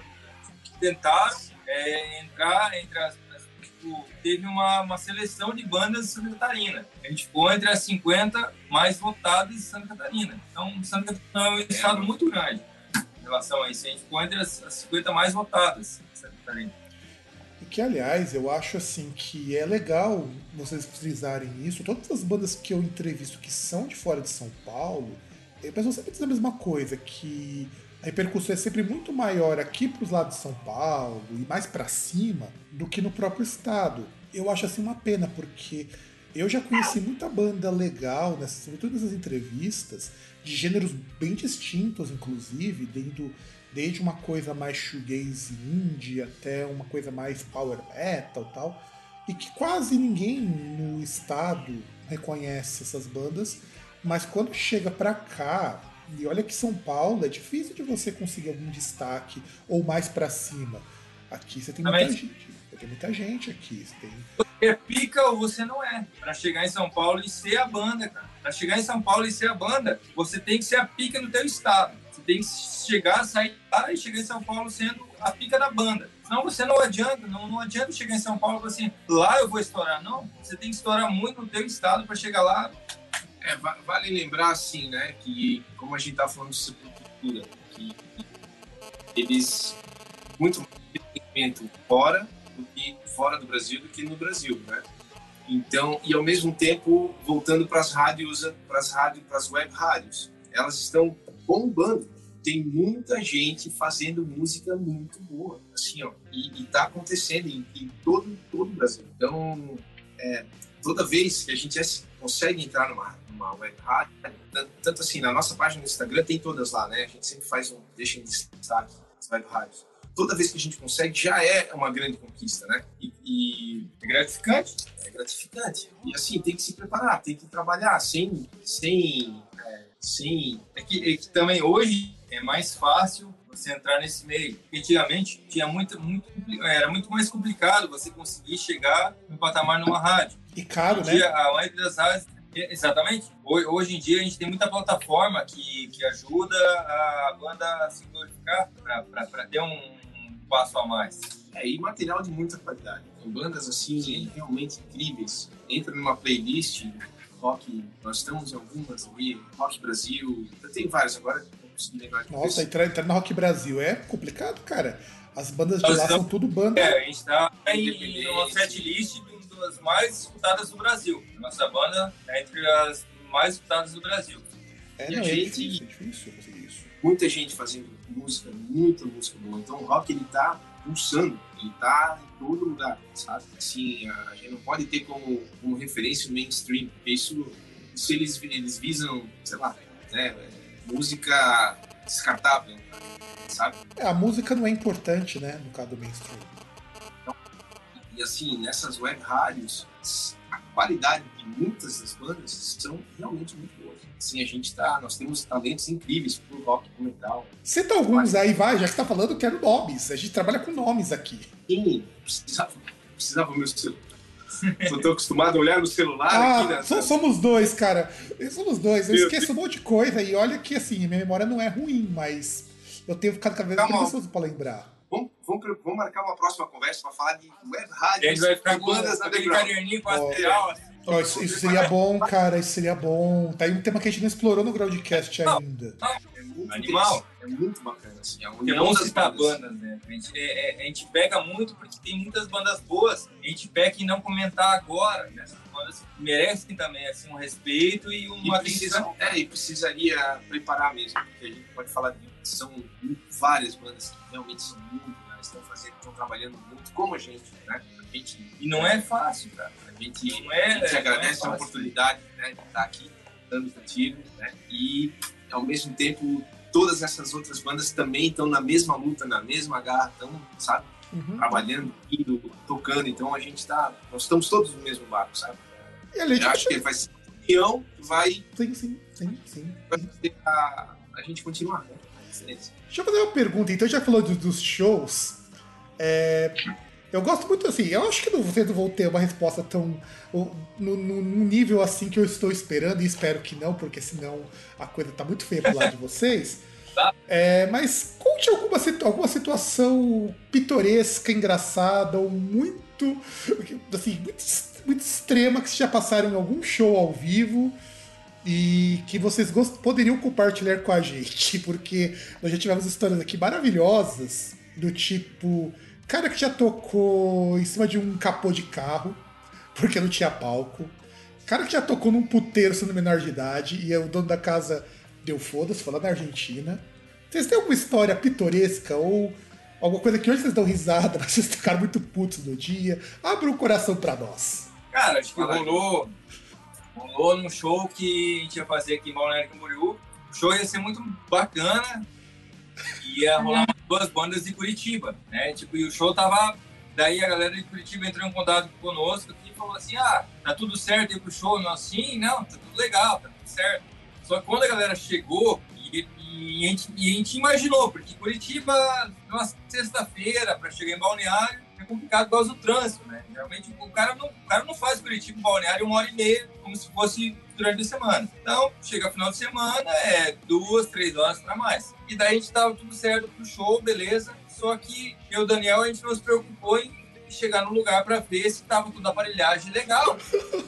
Speaker 5: que tentaram é, entrar entre as, as- tipo, teve uma, uma seleção de bandas de Santa Catarina. A gente ficou entre as 50 mais votadas de Santa Catarina. Então, Santa Catarina é um estado muito grande em relação a isso. A gente ficou entre as, as 50 mais votadas de Santa Catarina.
Speaker 3: Que, aliás, eu acho assim que é legal vocês frisarem isso. Todas as bandas que eu entrevisto que são de fora de São Paulo, o pessoal sempre diz a mesma coisa, que a repercussão é sempre muito maior aqui pros lados de São Paulo e mais pra cima do que no próprio estado. Eu acho assim uma pena, porque eu já conheci muita banda legal, nessas, sobretudo nessas entrevistas, de gêneros bem distintos, inclusive, dentro, desde uma coisa mais shoegaze indie até uma coisa mais power metal e tal, e que quase ninguém no estado reconhece essas bandas, mas quando chega pra cá, e olha que São Paulo é difícil de você conseguir algum destaque ou mais pra cima. Aqui você tem muita
Speaker 5: Mas-
Speaker 3: gente, você tem muita gente aqui, você tem
Speaker 5: É pica ou você não é. Pra chegar em São Paulo e ser a banda, cara. Pra chegar em São Paulo e ser a banda, você tem que ser a pica no teu estado. Tem que chegar, sair lá e chegar em São Paulo sendo a pica da banda. Senão você não adianta, não, não adianta chegar em São Paulo e falar assim, lá eu vou estourar. Não, você tem que estourar muito no teu estado pra chegar lá.
Speaker 4: É, va- vale lembrar, assim, né, que como a gente tá falando de sepultura, que eles muito mais fora do que fora do Brasil do que no Brasil, né? Então, e ao mesmo tempo, voltando para as rádios, para as rádios, para as web rádios, elas estão bombando. Tem muita gente fazendo música muito boa, assim, ó, e, e tá acontecendo em, em todo, todo o Brasil. Então, é, toda vez que a gente es- consegue entrar numa, numa web rádio, tan- tanto assim, na nossa página no Instagram tem todas lá, né? A gente sempre faz um, deixa em destaque as web rádios. Toda vez que a gente consegue, já é uma grande conquista, né? E, e
Speaker 5: É gratificante.
Speaker 4: é gratificante. E assim, tem que se preparar, tem que trabalhar sem, sem, é, sem
Speaker 5: É que, é que também hoje é mais fácil você entrar nesse meio. Porque Antigamente tinha muito, muito, era muito mais complicado você conseguir chegar no patamar numa rádio.
Speaker 3: e caro, né?
Speaker 5: a maioria das rádios. é, Exatamente. Hoje, em dia a gente tem muita plataforma que, que ajuda a banda a se glorificar para ter um, passo a mais.
Speaker 4: É, e material de muita qualidade. Tem bandas assim realmente incríveis. Entra numa playlist rock, nós temos algumas ali, Rock Brasil, tem várias agora, não consegui lembrar de
Speaker 3: Nossa, entrar, entrar no Rock Brasil é complicado, cara. As bandas de
Speaker 5: Nós
Speaker 3: lá
Speaker 5: estamos-
Speaker 3: são tudo banda.
Speaker 5: É, a gente está em uma setlist de uma das mais escutadas do Brasil. Nossa banda é entre as mais escutadas do Brasil.
Speaker 3: É,
Speaker 4: E
Speaker 3: não,
Speaker 4: a
Speaker 3: é
Speaker 4: gente-
Speaker 3: difícil, é difícil conseguir isso.
Speaker 4: Muita gente fazendo música, muita música boa. Então o rock ele tá pulsando, ele tá em todo lugar, sabe? Assim, a gente não pode ter como, como referência o mainstream, porque isso, isso eles, eles visam, sei lá, né, música descartável, sabe?
Speaker 3: É, a música não é importante, né, no caso do mainstream.
Speaker 4: E assim, nessas web rádios, a qualidade de muitas das bandas são realmente muito Assim, a gente tá, nós temos talentos incríveis pro rock, pro metal.
Speaker 3: Cita alguns aí, vai, já que tá falando, quero nomes. A gente trabalha com nomes aqui.
Speaker 4: Quem precisava, precisava meu celular. Eu tô acostumado a olhar no celular aqui, né?
Speaker 3: Ah, so- somos dois, cara. Somos dois. Eu
Speaker 4: Meu
Speaker 3: esqueço um monte de coisa e olha que, assim, minha memória não é ruim, mas eu tenho ficado cada vez mais preguiçoso pra lembrar.
Speaker 4: Vamos, vamos, vamos marcar uma próxima conversa para falar de web
Speaker 5: E a
Speaker 4: rádio
Speaker 5: gente vai ficar com
Speaker 4: bandas
Speaker 5: aquele caderninho com pedal, assim,
Speaker 3: Oh, isso, isso, seria bom, cara, isso seria bom. Tá aí um tema que a gente não explorou no Groundcast ainda.
Speaker 4: É muito Animal. É muito bacana, assim. A
Speaker 5: união é das bandas. bandas né? a, gente, é, é, a gente pega muito porque tem muitas bandas boas. A gente pega e não comentar agora, né? bandas merecem também assim, um respeito e uma
Speaker 4: e precisa, É, e precisaria preparar mesmo, porque a gente pode falar de são várias bandas que realmente são muito legais, estão fazendo, estão trabalhando muito como a gente, né? A gente,
Speaker 5: e não é fácil, cara.
Speaker 4: A gente, não é, a gente agradece é a oportunidade né, de estar aqui dando contigo, né? E ao mesmo tempo todas essas outras bandas também estão na mesma luta, na mesma garra, estão, sabe? Uhum. Trabalhando, indo, tocando. Então a gente está, nós estamos todos no mesmo barco, sabe? E a gente acho que vai ser união vai.
Speaker 3: Sim, sim, sim, sim.
Speaker 4: Vai fazer a, a gente continuar. Né?
Speaker 3: Deixa eu fazer uma pergunta. Então, já falou do, dos shows. É, eu gosto muito assim. Eu acho que não, vocês não vão ter uma resposta tão. No, no, nível assim que eu estou esperando, e espero que não, porque senão a coisa tá muito feia pro lado de vocês. Tá. É, mas conte alguma, alguma situação pitoresca, engraçada, ou muito. Assim, muito, muito extrema que vocês já passaram em algum show ao vivo e que vocês poderiam compartilhar com a gente, porque nós já tivemos histórias aqui maravilhosas, do tipo, cara que já tocou em cima de um capô de carro, porque não tinha palco, cara que já tocou num puteiro sendo menor de idade e o dono da casa deu foda-se, falando na Argentina. Vocês têm alguma história pitoresca ou alguma coisa que hoje vocês dão risada, mas vocês ficaram muito putos no dia? Abra o coração para nós.
Speaker 5: Cara, acho que rolou rolou num show que a gente ia fazer aqui em Balneário Camboriú. O show ia ser muito bacana, ia rolar duas bandas de Curitiba, né? Tipo, e o show tava. Daí a galera de Curitiba entrou em contato conosco e falou assim: ah, tá tudo certo aí pro show? Nós, sim, não, tá tudo legal, tá tudo certo. Só que quando a galera chegou, e, e, a, gente, e a gente imaginou, porque Curitiba, numa sexta-feira, para chegar em Balneário, é complicado por causa do trânsito, né? Realmente o cara não, o cara não faz Curitiba Balneário uma hora e meia, como se fosse durante a semana. Então, chega final de semana, é duas, três horas para mais. E daí a gente tava tudo certo pro show, beleza. Só que eu e o Daniel, a gente não se preocupou em chegar no lugar para ver se tava tudo aparelhagem legal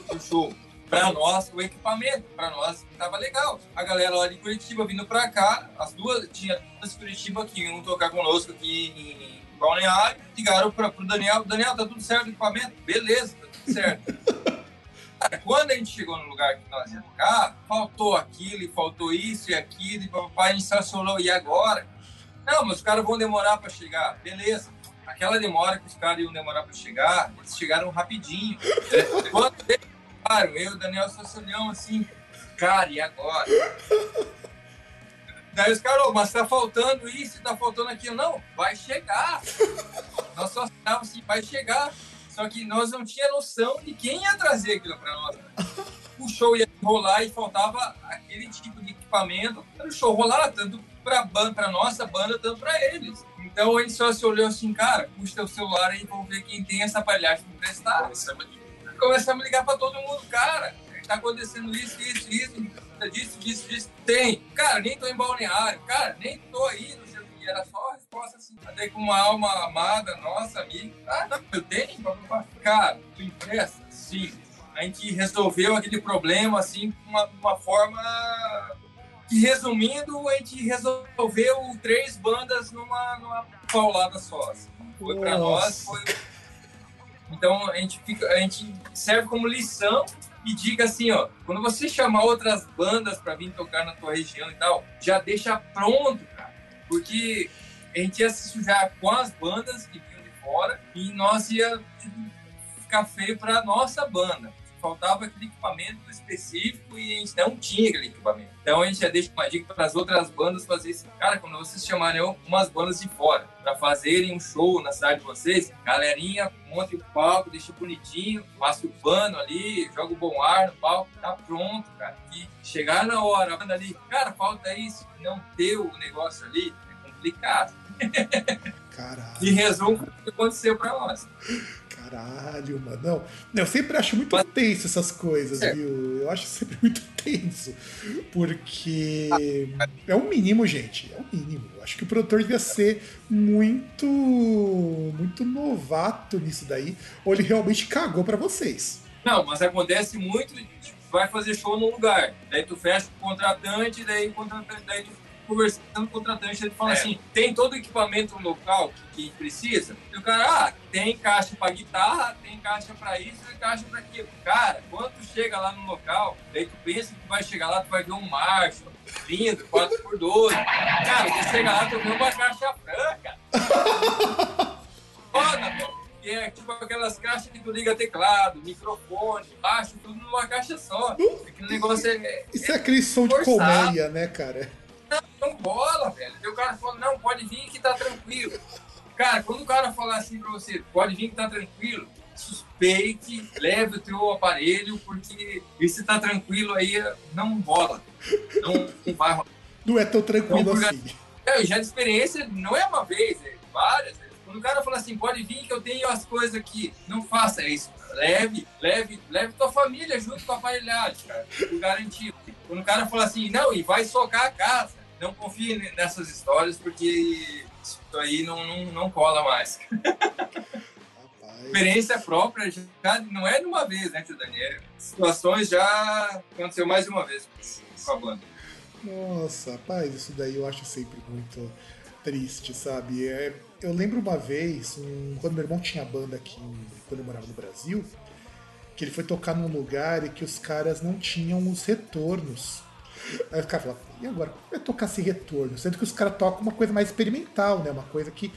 Speaker 5: pro show. Para nós, o equipamento, para nós tava legal. A galera lá de Curitiba vindo para cá, as duas, tinha duas Curitiba que iam tocar conosco aqui em balneário, ligaram para o Daniel, Daniel, tá tudo certo o equipamento? Beleza, tá tudo certo. Quando a gente chegou no lugar que nós ia tocar, faltou aquilo, e faltou isso e aquilo, e papai a gente estacionou, e agora? Não, mas os caras vão demorar para chegar. Beleza. Aquela demora que os caras iam demorar para chegar, eles chegaram rapidinho. Quando eles chegaram, eu e o Daniel estacionamos assim, cara, e agora? Daí os caras, oh, mas tá faltando isso, tá faltando aquilo. Não, vai chegar. nós só estávamos assim, vai chegar. Só que nós não tinha noção de quem ia trazer aquilo para nós. O show ia rolar e faltava aquele tipo de equipamento para o show rolar, tanto para a nossa banda, tanto para eles. Então gente só se olhou assim, cara, puxa o celular aí, vamos ver quem tem essa palhagem para prestar. Começamos a, Começamos a ligar para todo mundo, cara, tá acontecendo isso, isso, isso disso, disso, disso. Tem. Cara, nem tô em balneário. Cara, nem tô aí, não sei o que. Era só a resposta assim. Até com uma alma amada, nossa amiga. Ah, não, eu tenho? Cara, tu empresta? Sim. A gente resolveu aquele problema, assim, de uma, uma forma que, resumindo, a gente resolveu três bandas numa, numa paulada só. Assim. Foi para nós, foi... Então a gente, fica, a gente serve como lição e diga assim, ó, quando você chamar outras bandas para vir tocar na tua região e tal, já deixa pronto, cara. Porque a gente ia se sujar com as bandas que vinham de fora e nós ia tipo, ficar feio para nossa banda faltava aquele equipamento específico e a gente não tinha aquele equipamento. Então a gente já deixa uma dica para as outras bandas fazer isso. Cara, quando vocês chamarem umas bandas de fora para fazerem um show na cidade de vocês, galerinha, monte o palco, deixa bonitinho, passa o pano ali, joga o bom ar no palco, tá pronto, cara. E chegar na hora, a banda ali, cara, falta isso, não ter o negócio ali, é complicado.
Speaker 3: Caralho.
Speaker 5: Em resumo, o que aconteceu para nós.
Speaker 3: Caralho, mano. Não, eu sempre acho muito tenso essas coisas, é. viu? Eu acho sempre muito tenso. Porque é um mínimo, gente. É um mínimo. Eu acho que o produtor devia ser muito. muito novato nisso daí. Ou ele realmente cagou para vocês.
Speaker 5: Não, mas acontece muito, tipo, vai fazer show num lugar, daí tu fecha o contratante, daí, daí tu conversando com o contratante, ele fala
Speaker 4: É.
Speaker 5: assim, tem todo o equipamento no local que, que precisa? E o cara, ah, tem caixa pra guitarra, tem caixa pra isso, tem caixa pra aquilo. Cara, quando tu chega lá no local, daí tu pensa que tu vai chegar lá, tu vai ver um Marshall, lindo, 4x12. Cara, tu chega lá, tu vê uma caixa branca. Foda, pô. Que é tipo aquelas caixas que tu liga teclado, microfone, baixo, tudo numa caixa só. Aquele negócio é,
Speaker 3: Isso é aquele som de
Speaker 5: Forçado.
Speaker 3: colmeia, né, cara?
Speaker 5: Não bola, velho. O cara fala, não, pode vir que tá tranquilo. Cara, quando o cara falar assim pra você, pode vir que tá tranquilo, suspeite, leve o teu aparelho, porque esse tá tranquilo aí não bola. Não, não vai rolar.
Speaker 3: Não é tão tranquilo
Speaker 5: porque-
Speaker 3: assim.
Speaker 5: É, já de experiência, não é uma vez, é várias. Quando o cara fala assim, pode vir que eu tenho as coisas aqui, não faça isso. Leve, leve, leve tua família junto com a aparelhagem, cara. Eu garantido. Quando o cara fala assim, não, e vai socar a casa, não confie nessas histórias, porque isso aí não, não, não cola mais. Experiência própria já não é de uma vez, né, tio Daniel? Situações já aconteceu mais de uma vez com a banda.
Speaker 3: Nossa, rapaz, isso daí eu acho sempre muito triste, sabe? É, eu lembro uma vez, um- quando meu irmão tinha banda aqui, quando eu morava no Brasil, que ele foi tocar num lugar e que os caras não tinham os retornos. Aí os caras falaram, e agora? Como vai tocar sem retorno? Sendo que os caras tocam uma coisa mais experimental, né? Uma coisa que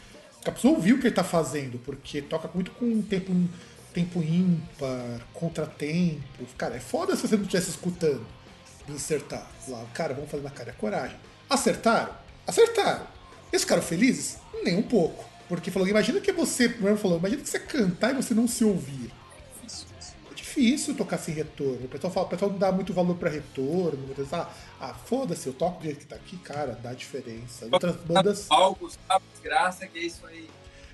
Speaker 3: a pessoa ouviu o que ele tá fazendo, porque toca muito com tempo, tempo ímpar, contratempo. Cara, é foda se você não estivesse escutando acertar. Lá, cara, vamos fazer na cara, é coragem. Acertaram? Acertaram. Eles ficaram felizes? Nem um pouco. Porque falou, imagina que você, o meu irmão falou, imagina que você cantar e você não se ouvir. É difícil tocar sem retorno. O pessoal, fala, o pessoal não dá muito valor pra retorno. Ah, ah foda-se, eu toco do jeito que tá aqui, cara, dá diferença. Em outras bandas.
Speaker 5: Palco, sabe, desgraça, que é isso aí.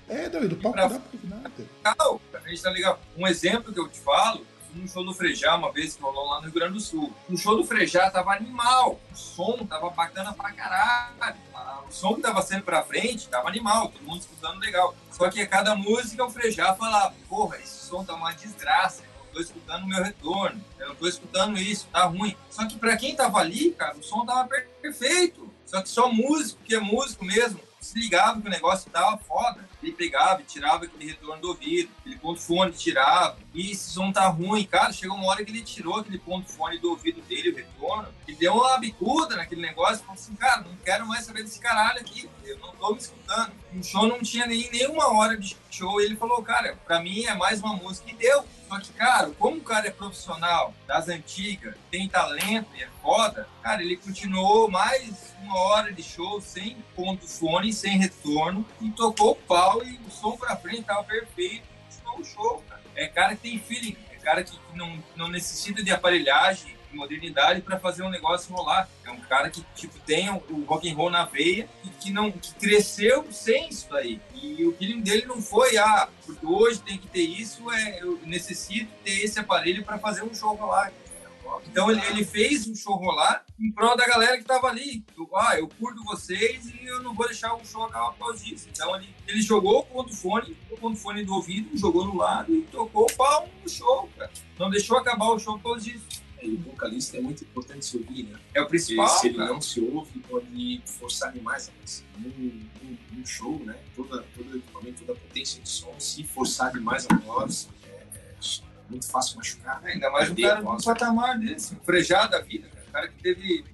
Speaker 3: É, não, e do palco
Speaker 5: pra-
Speaker 3: não dá nada.
Speaker 5: legal, a gente tá legal. Um exemplo que eu te falo, num show do Frejá uma vez que rolou lá no Rio Grande do Sul. No show do Frejá tava animal, o som tava bacana pra caralho. O som que tava sendo pra frente tava animal, todo mundo escutando legal. Só que a cada música o Frejá falava, porra, esse som tá uma desgraça. Tô escutando o meu retorno, eu não tô escutando isso, tá ruim. Só que pra quem tava ali, cara, o som tava per- perfeito. Só que só músico, que é músico mesmo, se ligava que o negócio tava foda. Ele pegava e tirava aquele retorno do ouvido, aquele ponto fone tirava. E esse som tá ruim, cara. Chegou uma hora que ele tirou aquele ponto fone do ouvido dele, o retorno, e deu uma bicuda naquele negócio. Falou assim, cara, não quero mais saber desse caralho aqui. Eu não tô me escutando. O show não tinha nem nenhuma hora de show. E ele falou, cara, pra mim é mais uma música. E deu. Só que, cara, como o cara é profissional, das antigas, tem talento e é foda, cara, ele continuou mais uma hora de show sem ponto fone, sem retorno, e tocou o pau e o som pra frente tava perfeito, continuou o show, cara. É cara que tem feeling, é cara que não, não necessita de aparelhagem, de modernidade pra fazer um negócio rolar. É um cara que, tipo, tem o, rock and roll na veia e que, não, que cresceu sem isso daí. E o feeling dele não foi, ah, porque hoje tem que ter isso, é, eu necessito ter esse aparelho pra fazer um show rolar. Então ele, ele fez um show rolar em prol da galera que tava ali. Eu, ah, eu curto vocês e eu não vou deixar o show acabar por causa disso. Então ele, ele jogou o ponto fone, o fone do ouvido, jogou no lado e tocou o pau no show, cara. Não deixou acabar o show por causa disso.
Speaker 4: E o vocalista é muito importante se ouvir, né?
Speaker 5: É o
Speaker 4: Porque
Speaker 5: principal.
Speaker 4: se ele
Speaker 5: cara.
Speaker 4: não se ouve, pode forçar demais a música. Num, show, né? Toda, todo o equipamento, toda a potência de som, se forçar demais a voz, é, é muito fácil machucar. né?
Speaker 5: Ainda mais um cara
Speaker 4: voz.
Speaker 5: patamar desse, um frejado da vida, cara. Cara que teve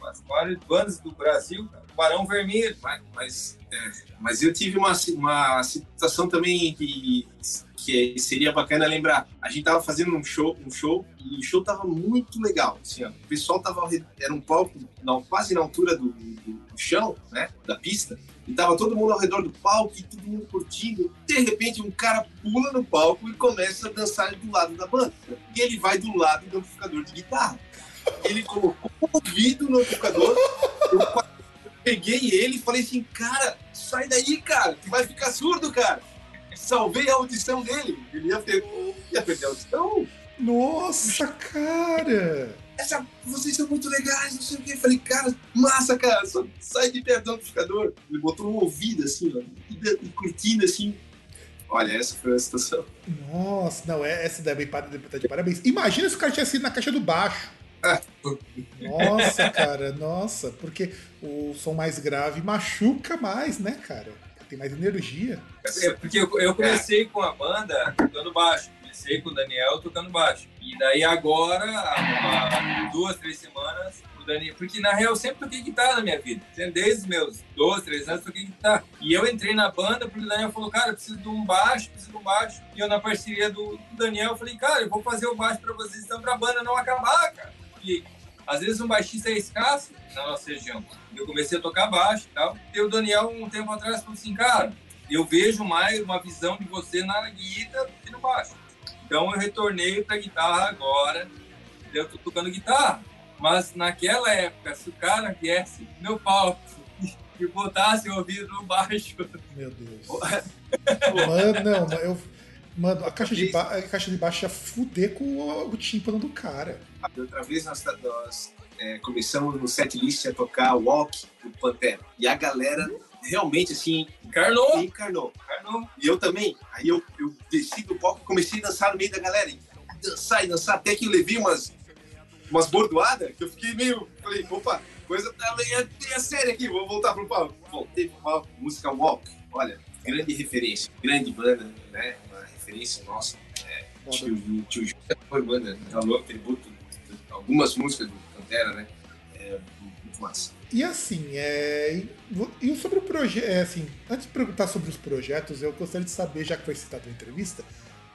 Speaker 5: das maiores bandas do Brasil, cara. Barão Vermelho.
Speaker 4: Mas, mas, é, mas eu tive uma, uma situação também que, que seria bacana lembrar. A gente tava fazendo um show, um show e o show tava muito legal. Assim, ó. O pessoal tava. Era um palco quase na altura do, do- do chão, né? Da pista. E tava todo mundo ao redor do palco e todo mundo curtindo. De repente, um cara pula no palco e começa a dançar do lado da banda. E ele vai do lado do amplificador de guitarra. Ele colocou o ouvido no amplificador. Eu peguei ele e falei assim, cara, sai daí, cara, que vai ficar surdo, cara. Salvei a audição dele. Ele ia, per- ia perder a audição.
Speaker 3: Nossa, cara!
Speaker 4: Essa, vocês são muito legais, não sei o que. Falei, cara, massa, cara, só sai de perto do amplificador. Ele botou um ouvido assim, ó, e, curtindo assim. Olha, essa foi a situação.
Speaker 3: Nossa, não, é, essa deve estar de parabéns. Imagina se o cara tivesse sido na caixa do baixo. Nossa, cara, nossa, porque o som mais grave machuca mais, né, cara? Tem mais energia.
Speaker 5: É, porque eu, eu comecei com a banda tocando baixo. Comecei com o Daniel tocando baixo. E daí agora, há duas, três semanas, o Daniel. Porque na real eu sempre toquei guitarra na minha vida. Desde os meus 12, 13 anos toquei guitarra. E eu entrei na banda porque o Daniel falou, cara, eu preciso de um baixo, preciso de um baixo. E eu, na parceria do, Daniel, falei, cara, eu vou fazer o baixo pra vocês, então pra banda não acabar, cara. Porque às vezes um baixista é escasso na nossa região. Eu comecei a tocar baixo e tal. E o Daniel, um tempo atrás, falou assim, cara, eu vejo mais uma visão de você na guitarra que no baixo. Então eu retornei para guitarra agora. Eu tô tocando guitarra. Mas naquela época, se o cara viesse meu palco e botasse o ouvido no baixo.
Speaker 3: Meu Deus. Mano, não, eu. Mano, a caixa, de, ba... a caixa de baixo ia fuder com o, o tímpano do cara.
Speaker 4: Outra vez nós, nós é, começamos no setlist a tocar Walk do Pantera. E a galera realmente assim.
Speaker 5: Encarnou!
Speaker 4: Encarnou. Encarnou. E eu também. Aí eu, eu desci do palco e comecei a dançar no meio da galera. E dançar e dançar, até que eu levei umas, umas bordoadas que eu fiquei meio. Falei, opa, coisa tá meio é séria aqui, vou voltar pro palco. Voltei pro palco, música Walk. Olha, grande referência, grande banda, né? referência nossa. É, tio, tio Júlio foi banda, falou tributo, algumas músicas do Pantera, né? É, muito massa.
Speaker 3: E assim, é, e sobre o projeto, é, assim, antes de perguntar sobre os projetos, eu gostaria de saber, já que foi citado na entrevista,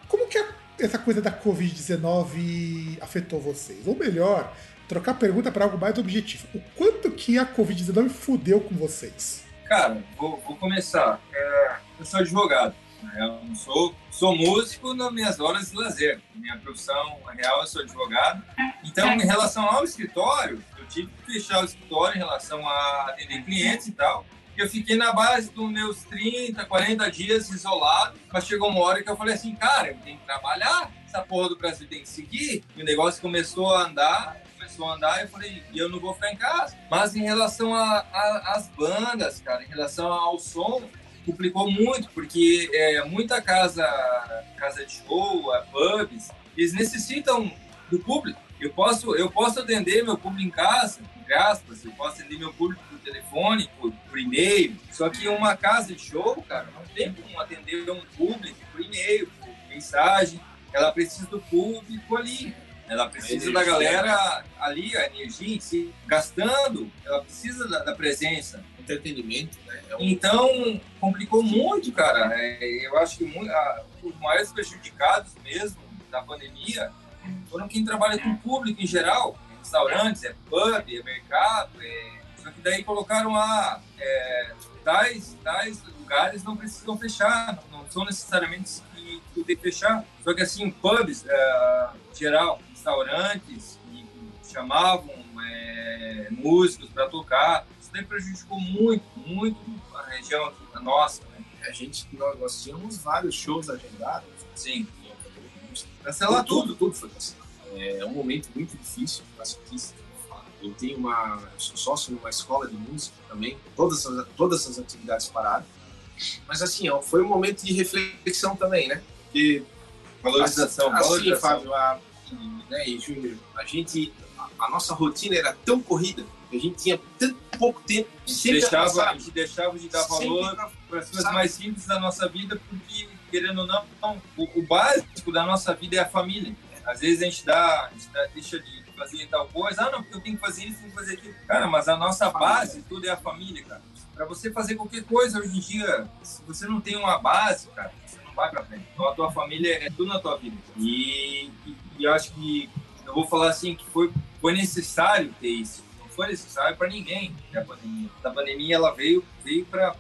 Speaker 3: como que a, essa coisa da Covid-19 afetou vocês? Ou melhor, trocar a pergunta para algo mais objetivo. O quanto que a Covid-19 fudeu com vocês?
Speaker 5: Cara, vou, vou começar. É, eu sou advogado. Eu não sou, sou músico nas minhas horas de lazer. Minha profissão real, eu sou advogado. Então, em relação ao escritório, eu tive que fechar o escritório em relação a atender clientes e tal. Eu fiquei na base dos meus 30, 40 dias isolado, mas chegou uma hora que eu falei assim, cara, eu tenho que trabalhar, essa porra do Brasil tem que seguir. E o negócio começou a andar, começou a andar, eu falei, eu não vou ficar em casa. Mas em relação às bandas, cara, em relação ao som, complicou muito, porque é, muita casa, casa de show, pubs, eles necessitam do público. Eu posso, eu posso atender meu público em casa, entre aspas, eu posso atender meu público por telefone, por, por e-mail. Só que uma casa de show, cara, não tem como atender um público por e-mail, por mensagem. Ela precisa do público ali. Ela precisa da galera ali, a energia em si, gastando. Ela precisa da, da presença
Speaker 4: entretenimento, né?
Speaker 5: É um... Então, complicou muito, cara. É, eu acho que muito, a, os maiores prejudicados mesmo da pandemia foram quem trabalha com público em geral, restaurantes, é pub, é mercado, é... só que daí colocaram a é, tais, tais lugares não precisam fechar, não são necessariamente que, que tem que fechar. Só que assim, pubs, é, geral, restaurantes, chamavam é, músicos para tocar, daí prejudicou muito, muito a região aqui, a nossa. Né?
Speaker 4: A gente, nós, nós tínhamos vários shows agendados.
Speaker 5: Sim.
Speaker 4: Cancelar tudo, tudo, tudo foi cancelado. É um momento muito difícil para as artistas. Eu tenho uma, eu sou sócio numa escola de música também, todas as, todas as atividades paradas. Mas assim, ó, foi um momento de reflexão também, né?
Speaker 5: E valorização, assim, valorização.
Speaker 4: Fábio, a, né, e Júnior, a gente, a, a nossa rotina era tão corrida a gente tinha tanto pouco tempo.
Speaker 5: A gente, deixava, a gente deixava de dar valor para as coisas mais simples da nossa vida, porque, querendo ou não, o, o, básico da nossa vida é a família. Às vezes a gente, dá, a gente dá, deixa de fazer tal coisa, ah, não, porque eu tenho que fazer isso, tenho que fazer aquilo. Cara, mas a nossa base, tudo é a família, cara. Para você fazer qualquer coisa hoje em dia, se você não tem uma base, cara, você não vai para frente. Então a tua família é tudo na tua vida. E, e, e acho que eu vou falar assim que foi, foi necessário ter isso foi necessário para ninguém a pandemia. A pandemia ela veio veio para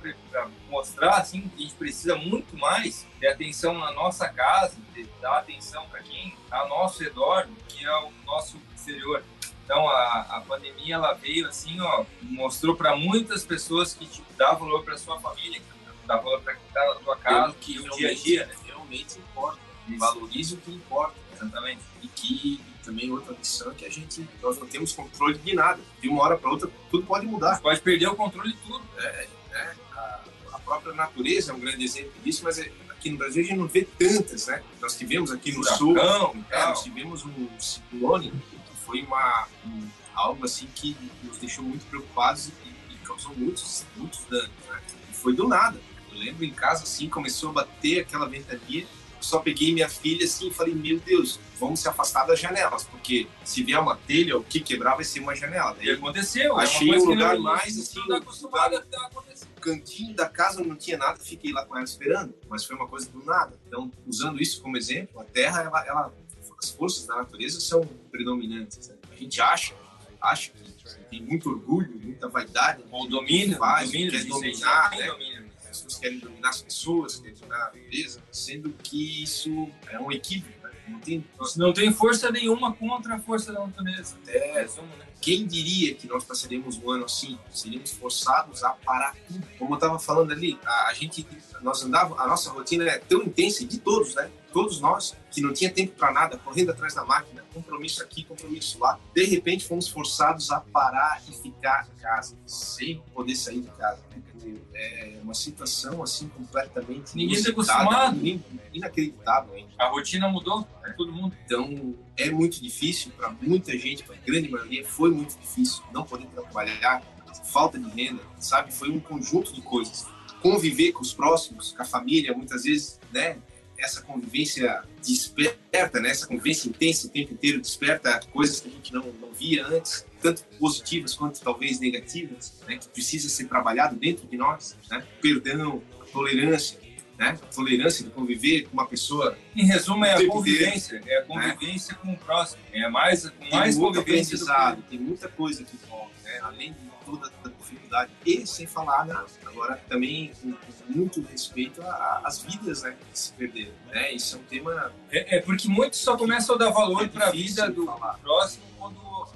Speaker 5: mostrar assim que a gente precisa muito mais de atenção na nossa casa, de dar atenção para quem está ao nosso redor, que é o nosso exterior. Então a, a pandemia ela veio assim, ó, mostrou para muitas pessoas que tipo, dá valor para sua família, dá valor para quem está na tua casa,
Speaker 4: que no dia a dia, né? realmente importa. Valorize o que importa.
Speaker 5: Exatamente.
Speaker 4: E que também outra lição é que a gente, nós não temos controle de nada. De uma hora para outra, tudo pode mudar.
Speaker 5: Pode perder o controle de tudo.
Speaker 4: É, é a, a, própria natureza é um grande exemplo disso, mas é, aqui no Brasil a gente não vê tantas, né? Nós tivemos aqui no
Speaker 5: Furacão
Speaker 4: sul, é, nós tivemos um ciclone que foi uma, um- algo assim que nos deixou muito preocupados e, e causou muitos, muitos danos, né? E foi do nada. Eu lembro em casa, assim, começou a bater aquela ventania, só peguei minha filha assim e falei, meu Deus, vamos se afastar das janelas, porque se vier uma telha, o que quebrar vai ser uma janela.
Speaker 5: E aconteceu.
Speaker 4: Achei
Speaker 5: é
Speaker 4: um lugar mais, assim,
Speaker 5: tá acontecer.
Speaker 4: cantinho da casa não tinha nada, fiquei lá com ela esperando, mas foi uma coisa do nada. Então, usando isso como exemplo, a Terra, ela, ela- as forças da natureza são predominantes. né? A gente acha, acha que tem muito orgulho, muita vaidade,
Speaker 5: O domínio,
Speaker 4: faz,
Speaker 5: domínio,
Speaker 4: quer dominar, né?
Speaker 5: domínio.
Speaker 4: As pessoas querem dominar as pessoas, querem dominar a beleza, sendo que isso é um equívoco. Né? Não tem
Speaker 5: Não tem força nenhuma contra a força da natureza.
Speaker 4: até
Speaker 5: Resumo, né?
Speaker 4: Quem diria que nós passaríamos um ano assim? Seríamos forçados a parar tudo. Como eu estava falando ali, a, a gente, nós andava, a nossa rotina é tão intensa, de todos, né? Todos nós, que não tinha tempo para nada, correndo atrás da máquina, compromisso aqui, compromisso lá. De repente, fomos forçados a parar e ficar em casa, sem poder sair de casa. né? Dizer, É uma situação assim completamente
Speaker 5: Ninguém tá
Speaker 4: inusitada,
Speaker 5: acostumado.
Speaker 4: in- inacreditável, hein?
Speaker 5: A rotina mudou para todo mundo.
Speaker 4: Então é muito difícil para muita gente, para a grande maioria, foi muito difícil não poder trabalhar, falta de renda, sabe? Foi um conjunto de coisas. Conviver com os próximos, com a família, muitas vezes, né? Essa convivência desperta, né? Essa convivência intensa o tempo inteiro desperta coisas que a gente não, não via antes, tanto positivas quanto talvez negativas, né? Que precisa ser trabalhado dentro de nós, né? Perdão, tolerância, né? Tolerância de conviver com uma pessoa
Speaker 5: Em resumo, é a convivência. É a convivência com o próximo. É mais, com
Speaker 4: tem
Speaker 5: mais
Speaker 4: muito
Speaker 5: convivência do que...
Speaker 4: tem muita coisa que envolve, né? Além de toda a dificuldade. E sem falar, né? agora também com, muito respeito às vidas né, que se perderam. Né? Isso é um tema
Speaker 5: É, é porque muitos só começam a dar valor
Speaker 4: é
Speaker 5: para a vida do
Speaker 4: falar.
Speaker 5: próximo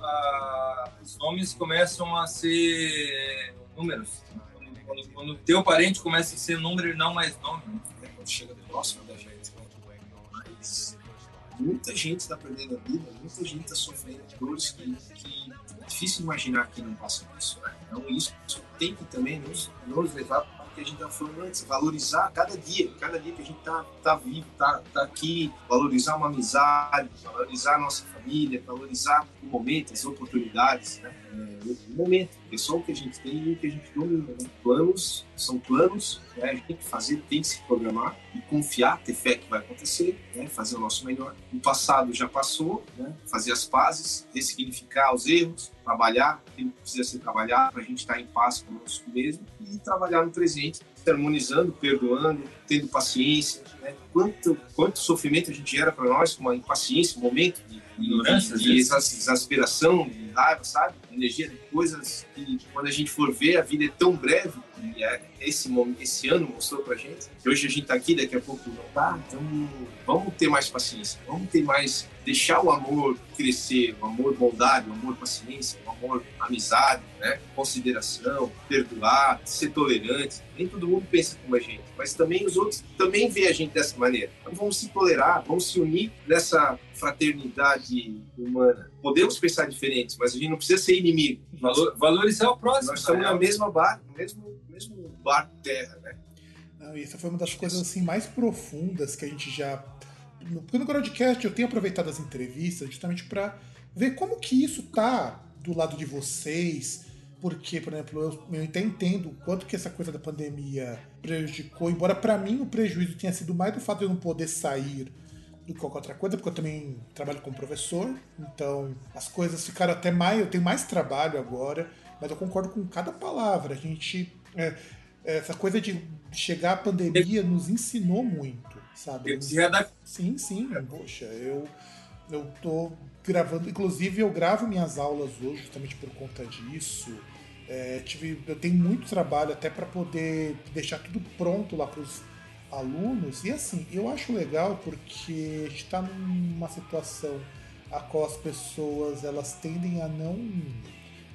Speaker 5: ah, os nomes começam a ser números. Quando, quando, quando teu parente começa a ser número e não mais nome. né,
Speaker 4: quando chega próximo da gente. Mas muita gente está perdendo a vida, muita gente está sofrendo dores que, que é difícil imaginar que não passa por isso. Né? Então isso tem que também nos, nos levar para o que a gente estava falando antes, valorizar cada dia, cada dia que a gente está tá vivo, está tá aqui, valorizar uma amizade, valorizar a nossa família, valorizar o momento, as oportunidades, né? É, o momento, porque só o que a gente tem e o que a gente domina. Né? Planos são planos, né? a gente tem que fazer, tem que se programar e confiar, ter fé que vai acontecer, né? fazer o nosso melhor. O passado já passou, né? fazer as pazes, ressignificar os erros, trabalhar aquilo que precisa ser trabalhado para a gente estar em paz conosco mesmo e trabalhar no presente, se harmonizando, perdoando, tendo paciência. Né? Quanto, quanto sofrimento a gente gera para nós com uma impaciência, um momento de
Speaker 5: Ignorância, às vezes.
Speaker 4: exasperação, raiva, sabe? Energia de coisas que quando a gente for ver, a vida é tão breve e é esse, momento, esse ano mostrou pra gente que hoje a gente tá aqui, daqui a pouco não tá. Então vamos ter mais paciência, vamos ter mais. deixar o amor crescer, o amor bondade, o amor paciência, o amor amizade, né? consideração, perdoar, ser tolerante. Nem todo mundo pensa como a gente, mas também os outros também veem a gente dessa maneira. Então vamos se tolerar, vamos se unir nessa fraternidade humana. Podemos pensar diferentes, mas a gente não precisa ser inimigo.
Speaker 5: Valor- valorizar o próximo.
Speaker 4: Nós estamos na mesma barca, no mesmo, mesmo barco terra, né?
Speaker 3: Não, e essa foi uma das coisas assim mais profundas que a gente já. no- Porque no Groundcast eu tenho aproveitado as entrevistas justamente para ver como que isso tá do lado de vocês. Porque, por exemplo, eu, eu até entendo o quanto que essa coisa da pandemia prejudicou, embora para mim o prejuízo tenha sido mais do fato de eu não poder sair do que qualquer outra coisa, porque eu também trabalho como professor, então as coisas ficaram até mais. Eu tenho mais trabalho agora, mas eu concordo com cada palavra. A gente. é, essa coisa de chegar a pandemia nos ensinou muito, sabe? Sim, sim, poxa, eu, eu tô gravando, inclusive eu gravo minhas aulas hoje justamente por conta disso. É, tive, eu tenho muito trabalho até para poder deixar tudo pronto lá para os alunos. E assim, eu acho legal porque está numa situação a qual as pessoas elas tendem a não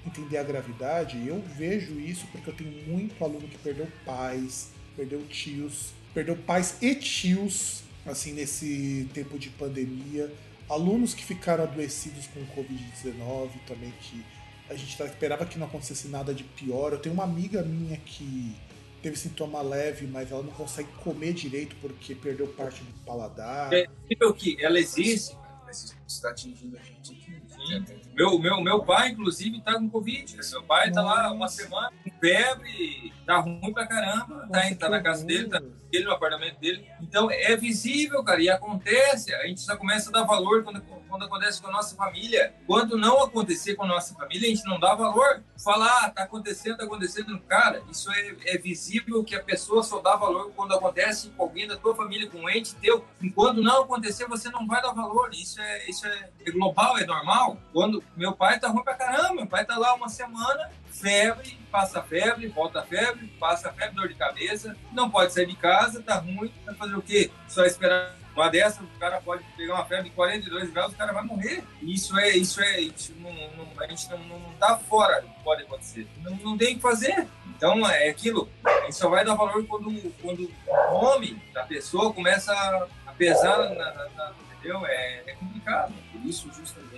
Speaker 3: entender a gravidade. Eu vejo isso porque eu tenho muito aluno que perdeu pais, perdeu tios, perdeu pais e tios assim nesse tempo de pandemia. Alunos que ficaram adoecidos com o Covid-19 também, que a gente esperava que não acontecesse nada de pior. Eu tenho uma amiga minha que teve sintoma leve, mas ela não consegue comer direito porque perdeu parte do paladar.
Speaker 5: É o que ela existe,
Speaker 4: Mas isso está atingindo a gente aqui.
Speaker 5: Sim. Meu, meu, meu pai, inclusive, tá com Covid. Meu pai tá lá uma semana com febre, tá ruim pra caramba, tá,
Speaker 3: Nossa,
Speaker 5: tá na casa dele, tá
Speaker 3: horror.
Speaker 5: ele no apartamento dele. Então é visível, cara, e acontece. A gente só começa a dar valor quando, quando acontece com a nossa família. Quando não acontecer com a nossa família, a gente não dá valor. Falar, ah, tá acontecendo, tá acontecendo. Cara, isso é, é visível que a pessoa só dá valor quando acontece com alguém da tua família, com um ente teu. Enquanto não acontecer, você não vai dar valor. Isso é, isso é, é global, é normal. Quando meu pai tá ruim pra caramba, meu pai tá lá uma semana, febre, passa febre, volta febre, passa febre, dor de cabeça, não pode sair de casa, tá ruim, vai fazer o quê? Só esperar uma dessa, o cara pode pegar uma febre de 42 graus, o cara vai morrer. Isso é, isso é, isso não, não- a gente não, não, tá fora, pode acontecer. Não, não tem o que fazer. Então é aquilo, a gente só vai dar valor quando, quando o nome da pessoa começa a- pesar na, na- na- entendeu? É, é complicado.
Speaker 4: Por isso, justamente,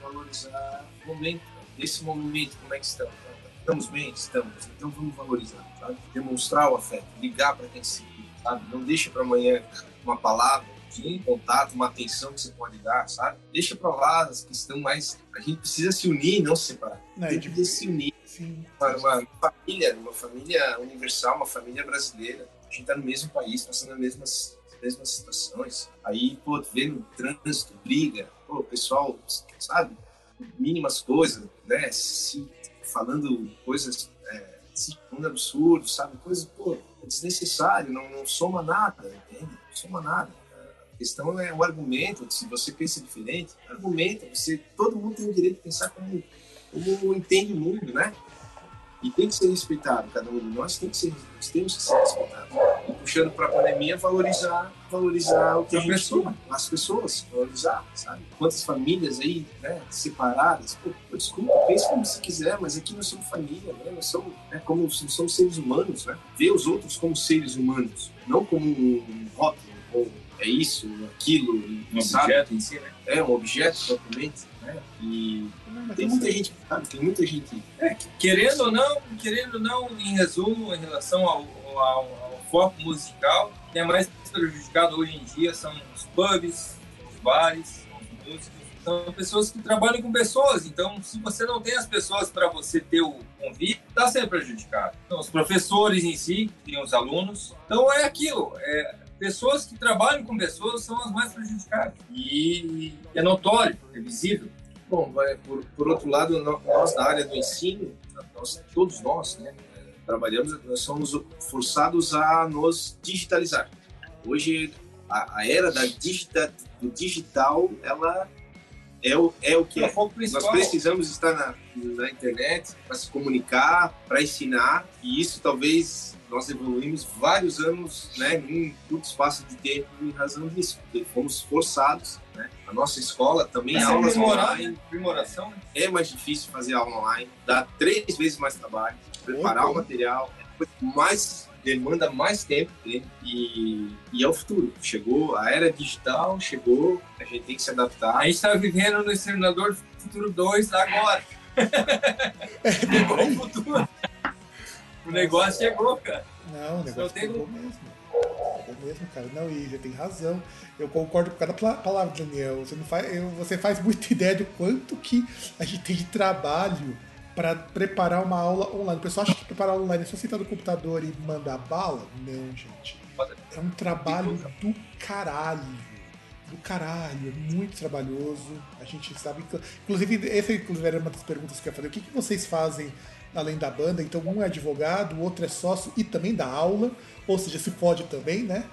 Speaker 4: valorizar o momento. Nesse momento, como é que estamos? Estamos bem? Estamos. Então vamos valorizar, sabe? Demonstrar o afeto, ligar para quem se sabe? Não deixa para amanhã uma palavra, um contato, uma atenção que você pode dar, sabe? Deixa para lá as que estão mais... A gente precisa se unir não se separar.
Speaker 3: Né,
Speaker 4: Tem
Speaker 3: de-
Speaker 4: que se unir.
Speaker 3: sim.
Speaker 4: Uma, uma família, uma família universal, uma família brasileira. A gente tá no mesmo país, passando as mesmas, as mesmas situações. Aí, pô, no trânsito, briga, pô, pessoal, sabe, mínimas coisas, né, se falando coisas, é, se falando absurdo, sabe, coisas, pô, é desnecessário, não, não soma nada, entende? Não soma nada. A questão é o argumento, se você pensa diferente, argumenta, você, todo mundo tem o direito de pensar como, como entende o mundo, né? E tem que ser respeitado, cada um de nós tem que ser, nós temos que ser respeitados. E puxando para a pandemia, valorizar, valorizar o que a, gente
Speaker 5: pessoa.
Speaker 4: as pessoas, valorizar, sabe? Quantas famílias aí, né, separadas, pô, pô, desculpa, pense como você quiser, mas aqui nós somos família, né? Nós somos, né, como nós somos seres humanos, né? Ver os outros como seres humanos, não como um rótulo, ou é isso, aquilo,
Speaker 5: Um
Speaker 4: sabe?
Speaker 5: objeto em si, né?
Speaker 4: É um objeto totalmente, né? E tem muita gente, sabe? Tem muita gente
Speaker 5: Querendo ou não, querendo ou não, em resumo, em relação ao, ao- ao foco musical, quem é mais prejudicado hoje em dia são os pubs, os bares, são os músicos. São pessoas que trabalham com pessoas, então se você não tem as pessoas para você ter o convite, está sendo prejudicado. Então, os professores em si, tem os alunos. Então é aquilo, é, pessoas que trabalham com pessoas são as mais prejudicadas. E é notório, é visível.
Speaker 4: Bom, por, por outro lado, nós da área do ensino, nós, todos nós, né, trabalhamos, nós somos forçados a nos digitalizar. Hoje, a, a era da digita, do digital, ela é o, é o que
Speaker 5: É
Speaker 4: é. Nós precisamos estar na, na internet para se comunicar, para ensinar, e isso talvez nós evoluímos vários anos né, em um curto espaço de tempo em razão disso, porque fomos forçados. Né? A nossa escola também
Speaker 5: Essa
Speaker 4: aulas
Speaker 5: aprimorar,
Speaker 4: online
Speaker 5: né? Né?
Speaker 4: é mais difícil fazer aula online, dá três vezes mais trabalho, preparar
Speaker 3: Opa.
Speaker 4: o material, é mais demanda mais tempo né? e, e é o futuro. Chegou a era digital, chegou, a gente tem que se adaptar.
Speaker 5: A gente está vivendo no Exterminador Futuro 2 agora. Chegou o futuro. O negócio chegou, cara.
Speaker 3: Não, o negócio
Speaker 5: Só tem
Speaker 3: mesmo. Pegou mesmo, cara. Não, e você tem razão. Eu concordo com cada palavra, Daniel. Você, não faz, você faz muita ideia do quanto que a gente tem de trabalho para preparar uma aula online. O pessoal acha que preparar online é só sentar no computador e mandar bala? Não, gente. É um trabalho do caralho. Do caralho, é muito trabalhoso. A gente sabe que. Inclusive, essa inclusive, era uma das perguntas que eu ia fazer. O que, que vocês fazem além da banda? Então, um é advogado, o outro é sócio e também dá aula. Ou seja, se fode também, né?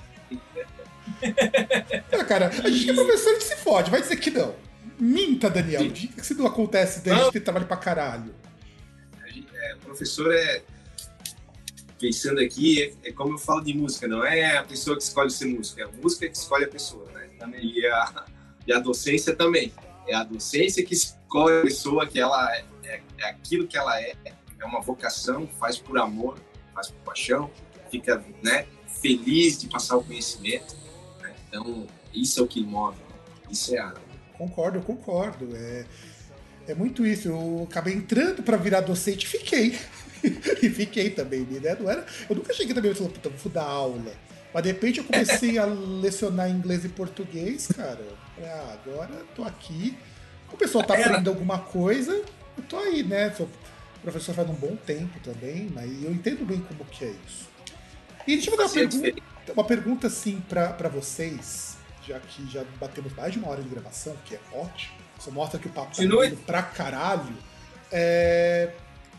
Speaker 3: Ah, cara, a gente é professor que se fode, vai dizer que não. Minta, Daniel. Diga que isso não acontece gente tem trabalho pra caralho.
Speaker 4: É, professor é pensando aqui, é, é como eu falo de música, não é a pessoa que escolhe ser música, é a música que escolhe a pessoa, né? E a, e a docência também. É a docência que escolhe a pessoa que ela é, é, é aquilo que ela é, é uma vocação, faz por amor, faz por paixão, fica né, feliz de passar o conhecimento. né? Então, isso é o que move, né? isso é a
Speaker 3: Concordo, concordo. É, é muito isso. Eu acabei entrando pra virar docente e fiquei. e fiquei também, né? Não era, eu nunca cheguei também e falei, puta, vou dar aula. Mas de repente eu comecei a lecionar inglês e português, cara. Ah, agora tô aqui. O pessoal tá aprendendo alguma coisa, eu tô aí, né? Sou professor faz um bom tempo também, mas eu entendo bem como que é isso. E deixa eu fazer uma pergunta, uma pergunta assim para vocês, já que já batemos mais de uma hora de gravação, que é ótimo. Isso mostra que o papo tá indo pra caralho. É,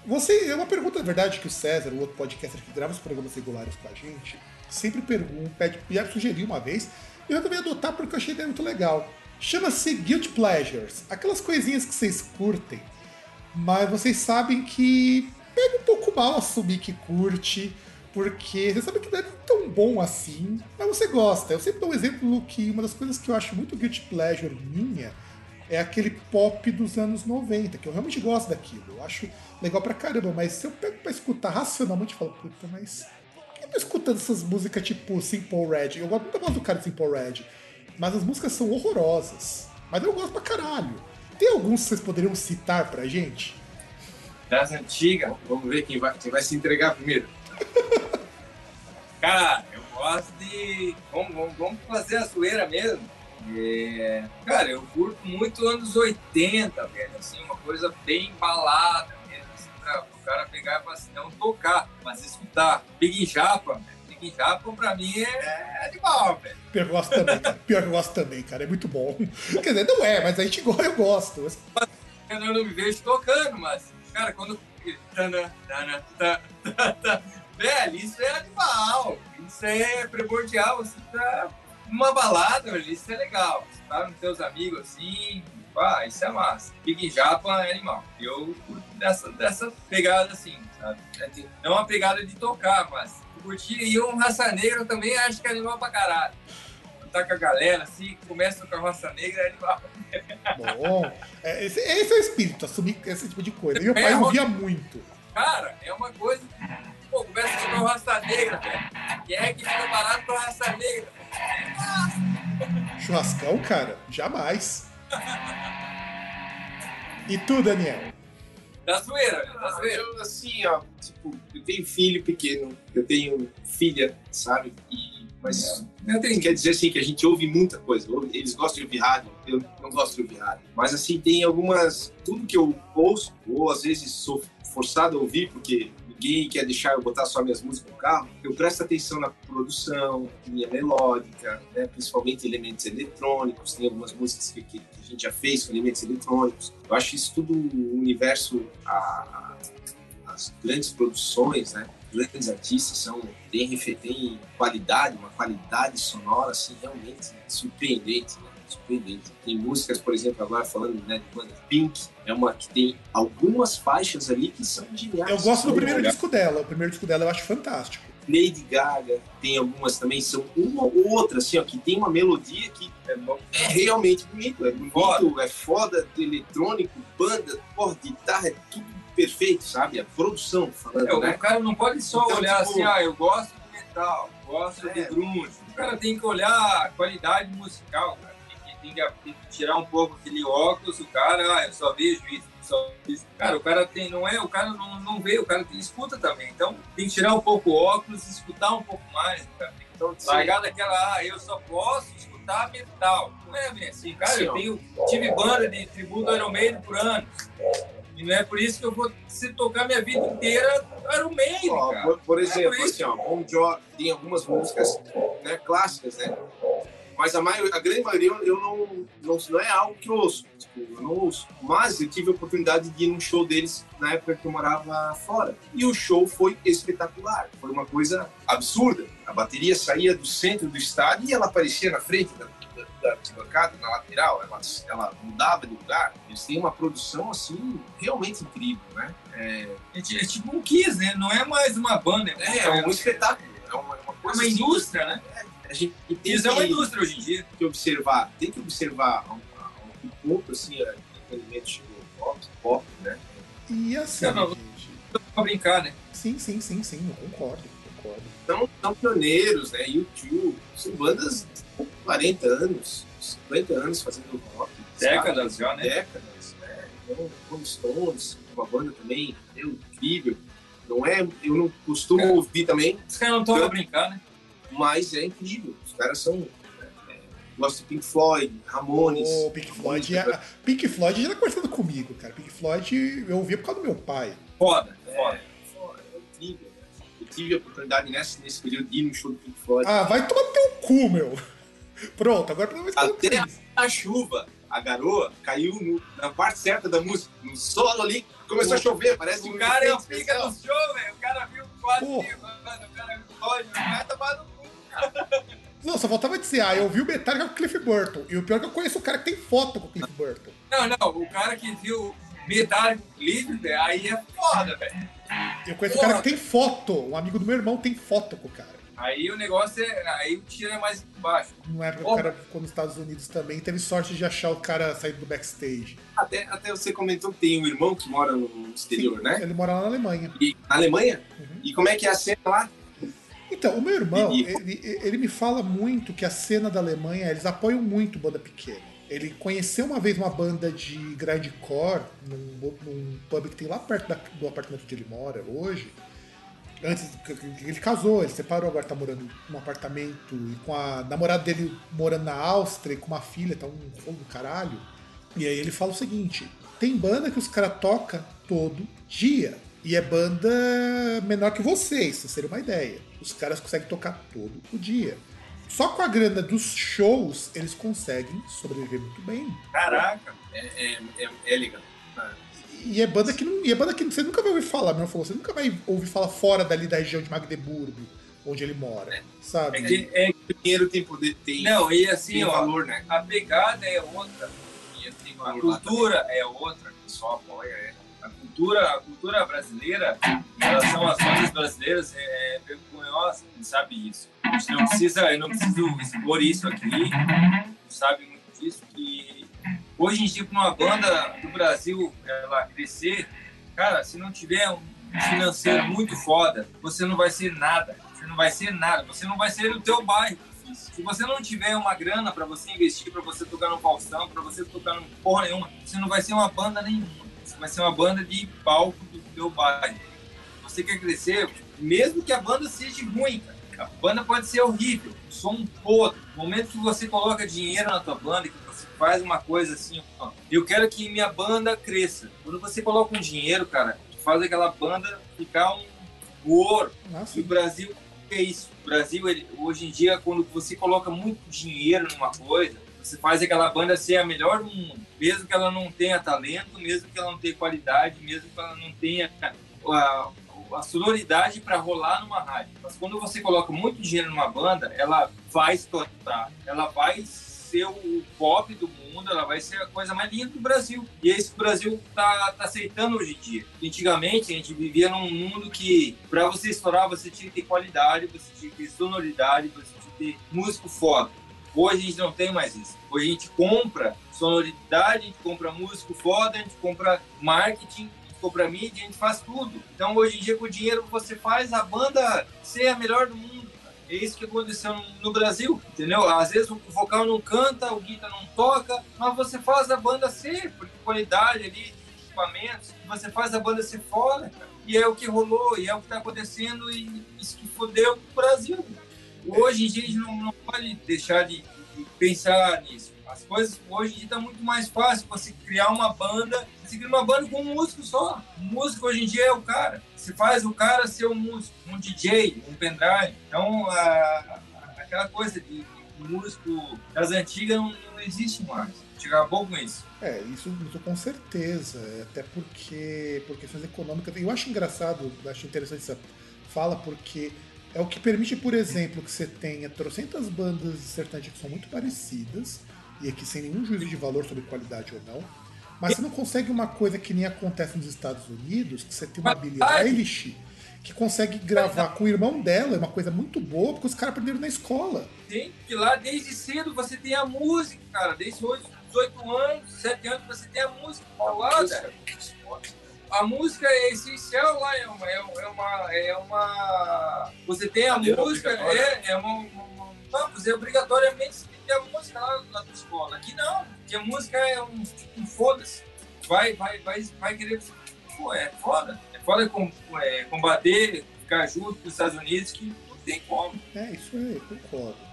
Speaker 3: você, é uma pergunta, na verdade, que o César, o outro podcaster que grava os programas regulares com a gente, sempre pergunta, pede, já sugeriu uma vez, e eu também adotar porque eu achei ideia muito legal. Chama-se Guilt Pleasures, aquelas coisinhas que vocês curtem, mas vocês sabem que pega um pouco mal assumir que curte, porque você sabe que não é tão bom assim, mas você gosta. Eu sempre dou um exemplo que uma das coisas que eu acho muito Guilt Pleasure minha é aquele pop dos anos 90, que eu realmente gosto daquilo. Eu acho legal pra caramba, mas se eu pego pra escutar racionalmente, eu falo, puta, mas por que eu tô escutando essas músicas tipo Simple Red? Eu gosto muito voz do cara de Simple Red, mas as músicas são horrorosas. Mas eu gosto pra caralho. Tem alguns que vocês poderiam citar pra gente?
Speaker 4: Das antigas, vamos ver quem vai, quem vai se entregar primeiro.
Speaker 5: cara, eu gosto de. Vamos, vamos, vamos fazer a zoeira mesmo. É... Cara, eu curto muito anos 80, velho. Assim, uma coisa bem balada mesmo, assim, pra o cara pegar e falar assim, não tocar, mas escutar. Big Japa, Big Japa pra mim é animal, velho.
Speaker 3: Pior que eu gosto também, cara. Pior que eu gosto também, cara. É muito bom. Quer dizer, não é, mas a gente gosta, eu gosto.
Speaker 5: Eu não me vejo tocando, mas, cara, quando. Velho, isso é animal. Isso é primordial. Você tá uma balada, isso é legal. Você tá com seus amigos assim, ah, isso é massa. Big Japa é animal. Eu curto dessa, dessa pegada assim, sabe? Não uma pegada de tocar, mas curtir e um Raça Negra também acho que é animal pra caralho. Tá com a galera assim, começa com a Raça Negra, é animal.
Speaker 3: Bom, é, esse, esse, é o espírito, assumir esse tipo de coisa. Meu pai é ouvia muito.
Speaker 5: Cara, é uma coisa. Pô, começa com a Raça Negra, velho. Quem é que fica parado com a Raça Negra?
Speaker 3: Churrascão, cara? Jamais. E tu, Daniel?
Speaker 5: Da zoeira, da zoeira.
Speaker 4: Eu, assim, ó, tipo, eu tenho filho pequeno, eu tenho filha, sabe? E, mas é. tenho, quer dizer assim que a gente ouve muita coisa. Eles gostam de ouvir rádio, eu não gosto de ouvir rádio. Mas assim, tem algumas. Tudo que eu ouço, ou às vezes sou forçado a ouvir, porque ninguém quer deixar eu botar só minhas músicas no carro, eu presto atenção na produção, linha melódica, né? principalmente elementos eletrônicos. Tem algumas músicas que, que, a gente já fez com elementos eletrônicos. Eu acho isso tudo um universo. A, a, as grandes produções, né? grandes artistas são têm qualidade, uma qualidade sonora assim realmente surpreendente. Né? Surpreendente. Tem músicas, por exemplo, agora falando né, de banda Pink, é uma que tem algumas faixas ali que são geniais.
Speaker 3: Eu gosto do primeiro disco dela, o primeiro disco dela eu acho fantástico.
Speaker 4: Lady Gaga, tem algumas também, são uma ou outra, assim, ó, que tem uma melodia que é, é realmente bonito, é bonito, foda. é foda, eletrônico, banda, porra, guitarra, é tudo perfeito, sabe? A produção falando, é,
Speaker 5: né? O cara não pode só então, olhar tipo, assim, ah, eu gosto de metal, gosto é. de grunge. O cara tem que olhar a qualidade musical, cara tem que, tem que tirar um pouco aquele óculos, o cara, ah, eu só vejo isso, só isso. Cara, o cara tem, não é, o cara não, não vê, o cara tem, escuta também. Então tem que tirar um pouco o óculos, escutar um pouco mais, cara. Então, largar daquela, ah, eu só posso escutar metal. Não é bem assim, cara, sim, eu tenho, tive banda de tributo Iron Maiden por anos. E não é por isso que eu vou se tocar minha vida inteira Iron Maiden, cara.
Speaker 4: Por, por exemplo, é assim, ó, Bon Jovi tem algumas músicas né, clássicas, né? Mas a, a grande maioria eu não, não, não é algo que eu ouço. Tipo, eu não ouço. Mas eu tive a oportunidade de ir num show deles na época que eu morava fora. E o show foi espetacular. Foi uma coisa absurda. A bateria saía do centro do estádio e ela aparecia na frente da, da arquibancada, na lateral. Ela, ela mudava de lugar. Eles têm uma produção, assim, realmente incrível, né?
Speaker 5: É, é, é tipo um Kiss, né? Não é mais uma banda.
Speaker 4: É, é, é um espetáculo. É uma, uma coisa
Speaker 5: é uma indústria, assim, né?
Speaker 4: É, a gente tem
Speaker 5: Isso que, é uma indústria hoje em dia.
Speaker 4: Tem que observar, tem que observar a um, um ponto assim, a entretenimento chegou pop, pop, né?
Speaker 3: E assim,
Speaker 5: não, não, pra brincar, né?
Speaker 3: Sim, sim, sim, sim, eu concordo, concordo.
Speaker 4: São, são pioneiros, né? YouTube, são bandas de 40 anos, 50 anos fazendo rock.
Speaker 5: Décadas sabe? já, né?
Speaker 4: Décadas, né? Então, Rolling Stones, uma banda também, incrível. Não é, eu não costumo é. ouvir também.
Speaker 5: Os caras não estão pra brincar, né?
Speaker 4: Mas é incrível. Os caras são. É, gosto de Pink Floyd, Ramones.
Speaker 3: Oh, Pink Floyd, é, Pink Floyd já tá conversando comigo, cara. Pink Floyd eu ouvia por causa do meu pai.
Speaker 5: Foda, é, foda.
Speaker 4: É incrível. Eu tive a oportunidade nesse, nesse período de ir no show do Pink Floyd.
Speaker 3: Ah, vai tomar teu cu, meu. Pronto, agora pelo menos
Speaker 4: Até a, a chuva, a garoa, caiu no, na parte certa da música, no solo ali, começou o, a chover, parece
Speaker 5: O cara é o pica do show, velho. O cara viu quase mano, o cara viu o tá cu,
Speaker 3: Não, só faltava dizer, ah, eu vi o Metallica com o Cliff Burton. E o pior é que eu conheço o cara que tem foto com o Cliff Burton.
Speaker 5: Não, não, o cara que viu Metallica com o Cliff, aí é foda, velho.
Speaker 3: Eu conheço o cara que tem foto. Um amigo do meu irmão tem foto com o cara.
Speaker 5: Aí o negócio é. Aí o tiro é mais baixo.
Speaker 3: Não é porque o cara ficou nos Estados Unidos também teve sorte de achar o cara saindo do backstage.
Speaker 4: Até, até você comentou que tem um irmão que mora no exterior,
Speaker 3: Sim,
Speaker 4: né?
Speaker 3: Ele mora lá na Alemanha.
Speaker 4: E, na Alemanha? Uhum. E como é que é a cena lá?
Speaker 3: Então, o meu irmão, e, ele, ele me fala muito que a cena da Alemanha, eles apoiam muito banda pequena. Ele conheceu uma vez uma banda de grindcore num, num pub que tem lá perto da, do apartamento que ele mora hoje antes ele casou, ele separou, agora tá morando num apartamento e com a namorada dele morando na Áustria e com uma filha, tá um fogo do caralho. E aí ele fala o seguinte: tem banda que os caras tocam todo dia. E é banda menor que vocês, pra ser uma ideia. Os caras conseguem tocar todo o dia. Só com a grana dos shows, eles conseguem sobreviver muito bem.
Speaker 4: Caraca, é, é, é, é legal.
Speaker 3: E é banda que não, e é banda que você nunca vai ouvir falar, meu falou, você nunca vai ouvir falar fora dali da região de Magdeburgo, onde ele mora, é, sabe?
Speaker 4: É que, é que o dinheiro tem poder, tem.
Speaker 5: Não, e assim, ó, valor, né? A pegada é outra, a cultura é outra, que só apoia, é. Cultura, a cultura brasileira, em relação às bandas brasileiras, é, é vergonhosa, sabe isso. A gente não precisa, eu não preciso expor isso aqui, sabe muito disso, que Hoje em dia, para uma banda do Brasil ela crescer, cara, se não tiver um financeiro muito foda, você não vai ser nada. Você não vai ser nada. Você não vai ser o teu bairro. Se você não tiver uma grana para você investir, para você tocar no Faustão, para você tocar no porra nenhuma, você não vai ser uma banda nenhuma. Você vai ser uma banda de palco do teu bairro. Você quer crescer, mesmo que a banda seja ruim, cara. A banda pode ser horrível, som podre. No momento que você coloca dinheiro na tua banda, que faz uma coisa assim, ó, eu quero que minha banda cresça. Quando você coloca um dinheiro, cara, faz aquela banda ficar um ouro. E o Brasil é isso. O Brasil, ele, hoje em dia, quando você coloca muito dinheiro numa coisa, você faz aquela banda ser a melhor do mundo. Mesmo que ela não tenha talento, mesmo que ela não tenha qualidade, mesmo que ela não tenha a, a sonoridade para rolar numa rádio. Mas quando você coloca muito dinheiro numa banda, ela vai estourar, ela vai ser o pop do mundo, ela vai ser a coisa mais linda do Brasil. E é isso que o Brasil tá, tá aceitando hoje em dia. Antigamente, a gente vivia num mundo que, para você estourar, você tinha que ter qualidade, você tinha que ter sonoridade, você tinha que ter músico foda. Hoje a gente não tem mais isso. Hoje a gente compra sonoridade, a gente compra músico foda, a gente compra marketing, a gente compra mídia, a gente faz tudo. Então hoje em dia com o dinheiro você faz a banda ser a melhor do mundo. É isso que aconteceu no Brasil, entendeu? Às vezes o vocal não canta, o guitar não toca, mas você faz a banda ser, porque qualidade ali equipamentos, você faz a banda ser foda, cara. E é o que rolou, e é o que tá acontecendo, e isso que fodeu o Brasil. Hoje em dia a gente não, não pode deixar de, de pensar nisso. As coisas hoje em dia tá muito mais fácil você criar uma banda, você cria uma banda com um músico só. O músico hoje em dia é o cara se faz o cara ser um músico, um DJ, um pendrive. Então, a, aquela coisa de, de músico das antigas não, não existe mais. Acabou com isso.
Speaker 3: É, isso, isso com certeza. Até porque, por questões econômicas. Eu acho engraçado, acho interessante essa fala, porque é o que permite, por exemplo, que você tenha trocentas bandas de sertanejo que são muito parecidas, e aqui sem nenhum juízo de valor sobre qualidade ou não, mas você não consegue uma coisa que nem acontece nos Estados Unidos, que você tem uma Billie Eilish que consegue gravar com o irmão dela, é uma coisa muito boa, porque os caras aprenderam na escola.
Speaker 5: Tem que lá desde cedo você tem a música, cara, desde hoje, 18 anos, 7 anos, você tem a música falada. A música é essencial lá, é uma. É uma, é uma você tem a música, é, é uma, uma, uma, você obrigatoriamente ter a música lá na tua escola. Aqui não, porque a música é um, um foda-se. Vai, vai, vai, vai querer pô, é foda. É foda com, é, combater, ficar junto com os Estados Unidos, que não tem como.
Speaker 3: É, isso aí, concordo.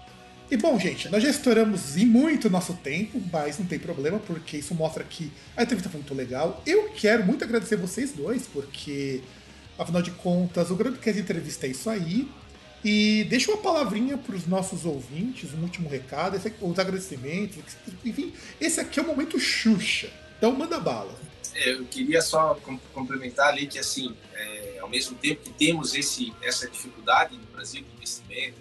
Speaker 3: E bom, gente, nós já estouramos em muito nosso tempo, mas não tem problema, porque isso mostra que a entrevista foi muito legal. Eu quero muito agradecer vocês dois, porque, afinal de contas, o grande que entrevista é isso aí. E deixa uma palavrinha para os nossos ouvintes, um último recado, aqui, os agradecimentos, enfim, esse aqui é o momento Xuxa. Então manda bala.
Speaker 4: É, eu queria só complementar ali que assim, é, ao mesmo tempo que temos esse, essa dificuldade no Brasil de investimento,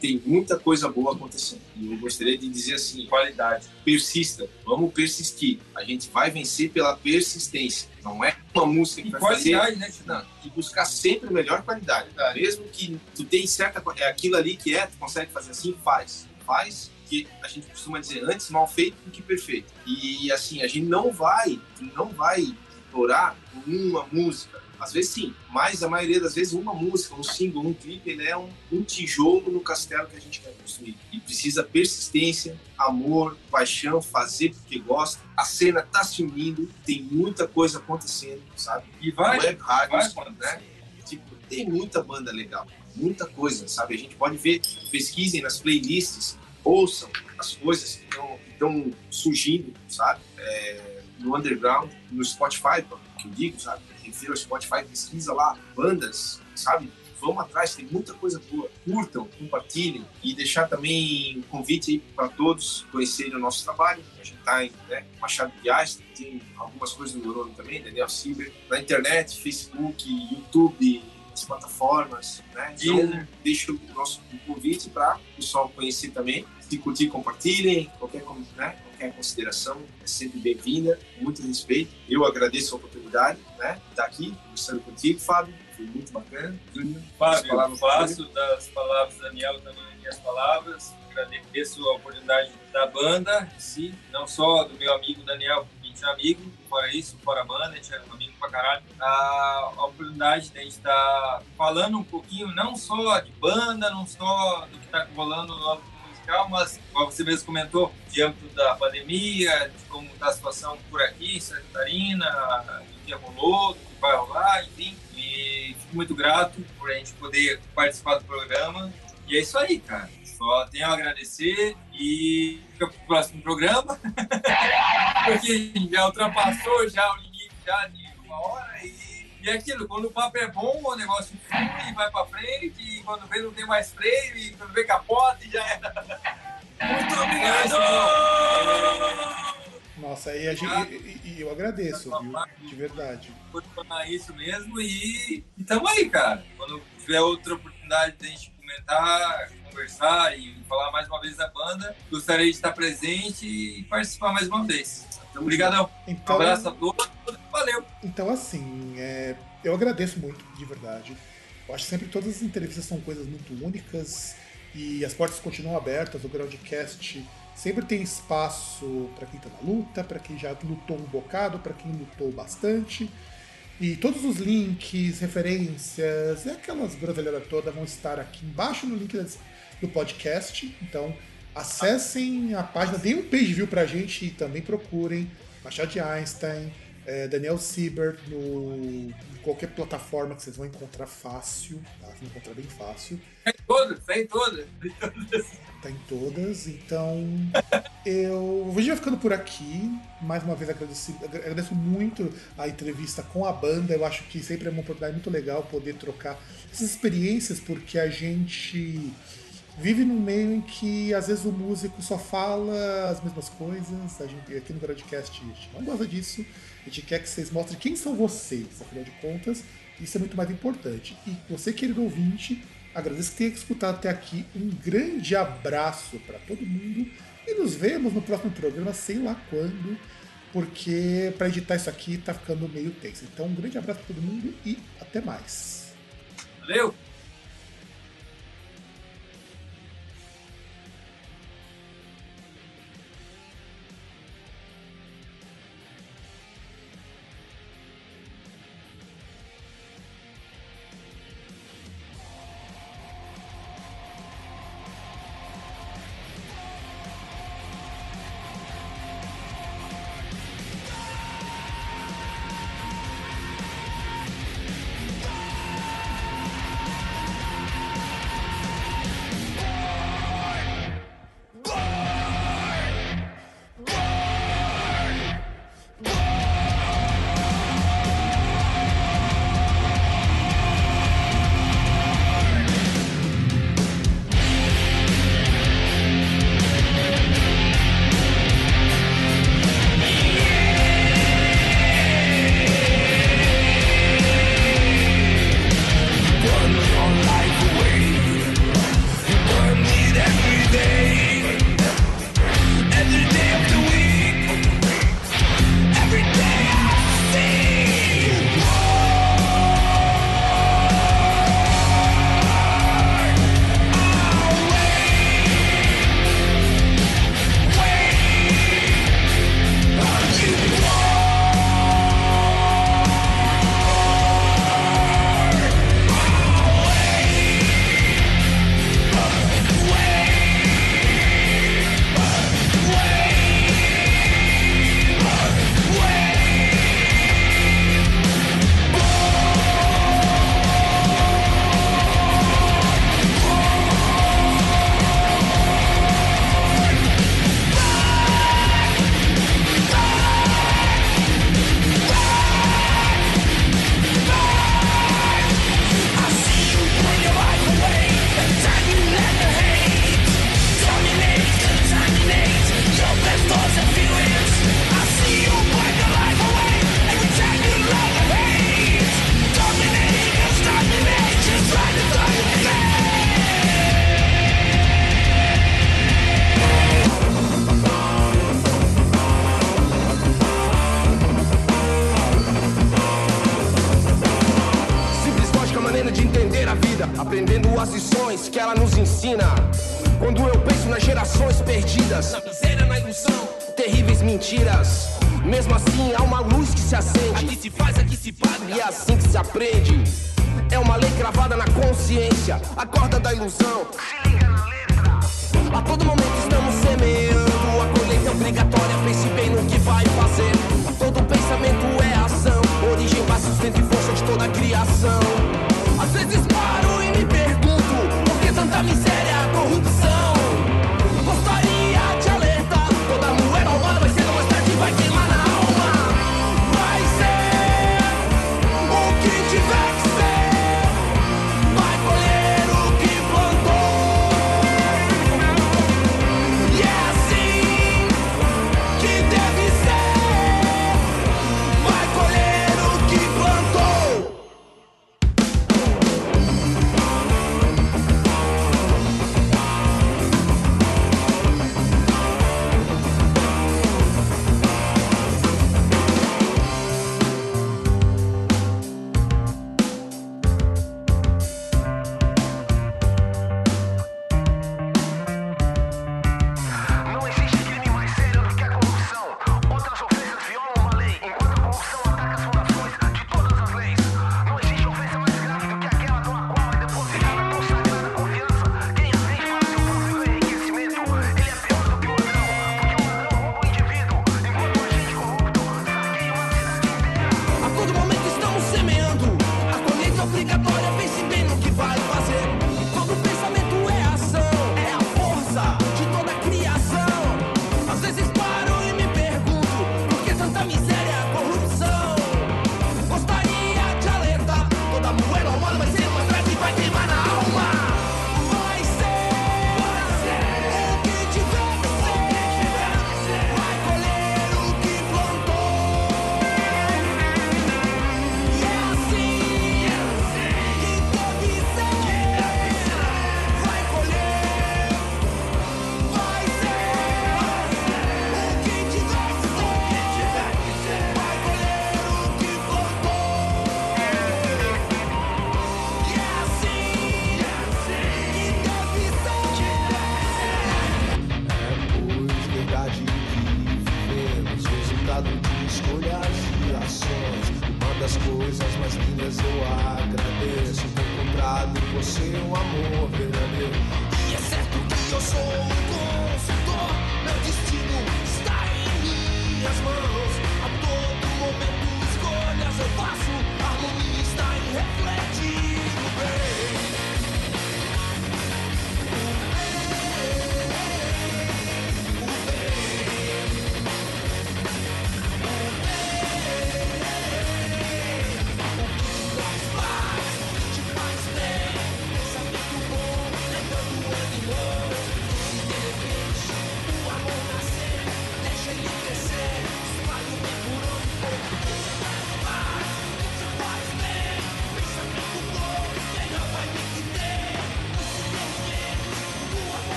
Speaker 4: tem muita coisa boa acontecendo. E eu gostaria de dizer assim, qualidade, persista, vamos persistir. A gente vai vencer pela persistência. Não é uma música que
Speaker 5: e
Speaker 4: vai
Speaker 5: qualidade,
Speaker 4: fazer...
Speaker 5: né,
Speaker 4: E buscar sempre a melhor qualidade. Tá? Mesmo que tu tem certa... É aquilo ali que é, tu consegue fazer assim, faz. Faz que a gente costuma dizer antes mal feito do que perfeito. E assim, a gente não vai, não vai explorar uma música. Às vezes sim, mas a maioria das vezes uma música, um single, um clipe, ele é um, um tijolo no castelo que a gente quer construir. E precisa persistência, amor, paixão, fazer porque gosta. A cena tá se unindo, tem muita coisa acontecendo, sabe?
Speaker 5: E vai,
Speaker 4: Web rádios,
Speaker 5: vai
Speaker 4: né? Tipo, tem muita banda legal, muita coisa, sabe? A gente pode ver, pesquisem nas playlists, ouçam as coisas que estão surgindo, sabe? É, no underground, no Spotify, que eu digo, sabe? Refiro ao Spotify, pesquisa lá, bandas, sabe? Vamos atrás, tem muita coisa boa. Curtam, compartilhem e deixar também um convite para todos conhecerem o nosso trabalho. A gente está em né, Machado de Assis, tem algumas coisas no Neurônio também, Daniel Silver, na internet, Facebook, YouTube, as plataformas, né? Então, deixo o nosso convite para o pessoal conhecer também. Se curtir, compartilhem. Qualquer, né? Qualquer consideração é sempre bem-vinda. Muito respeito. Eu agradeço a oportunidade né? de estar aqui conversando contigo, Fábio. Foi muito bacana.
Speaker 5: Fábio, faço das palavras do Daniel também minhas palavras. Agradeço a oportunidade da banda em si, não só do meu amigo Daniel, tinha amigo, fora isso, fora a banda, a gente era um amigo pra caralho. A, a oportunidade de a gente estar tá falando um pouquinho, não só de banda, não só do que tá rolando no musical, mas, como você mesmo comentou, âmbito da pandemia, de como tá a situação por aqui, em Santa Catarina, do que rolou, do que vai rolar, enfim. E fico muito grato por a gente poder participar do programa. E é isso aí, cara. Só tenho a agradecer e fica pro próximo programa. Porque já ultrapassou já o limite já de uma hora e, e é aquilo, quando o papo é bom, o negócio flui e vai pra frente, e quando vê não tem mais freio, e quando vê capota e já era. Muito obrigado!
Speaker 3: Nossa, aí a gente, e, e eu agradeço, viu? De verdade.
Speaker 5: Vou falar isso mesmo e estamos aí, cara. Quando tiver outra oportunidade de a gente comentar, conversar e falar mais uma vez da banda, gostaria de estar presente e participar mais uma vez. Então, obrigadão.
Speaker 3: Então,
Speaker 5: um abraço a todos. Valeu.
Speaker 3: Então, assim, é, eu agradeço muito, de verdade. Eu acho que sempre todas as entrevistas são coisas muito únicas e as portas continuam abertas. O Groundcast sempre tem espaço para quem está na luta, para quem já lutou um bocado, para quem lutou bastante. E todos os links, referências e aquelas groselheiras todas vão estar aqui embaixo no link do podcast. Então, acessem a página, deem um page view pra gente e também procurem Machado de Einstein, é, Daniel Siebert no em qualquer plataforma que vocês vão encontrar fácil, tá? Vão encontrar bem fácil.
Speaker 5: Tá em todas, tá em todas.
Speaker 3: Tá em todas, então eu vou já ficando por aqui. Mais uma vez agradeço, agradeço muito a entrevista com a banda. Eu acho que sempre é uma oportunidade muito legal poder trocar essas experiências, porque a gente vive num meio em que às vezes o músico só fala as mesmas coisas. A gente aqui no Broadcast a gente não gosta disso. A gente quer que vocês mostrem quem são vocês, afinal de contas, isso é muito mais importante. E você, querido ouvinte, agradeço que tenha escutado até aqui. Um grande abraço para todo mundo e nos vemos no próximo programa, sei lá quando, porque para editar isso aqui tá ficando meio tenso. Então, um grande abraço para todo mundo e até mais.
Speaker 5: Valeu!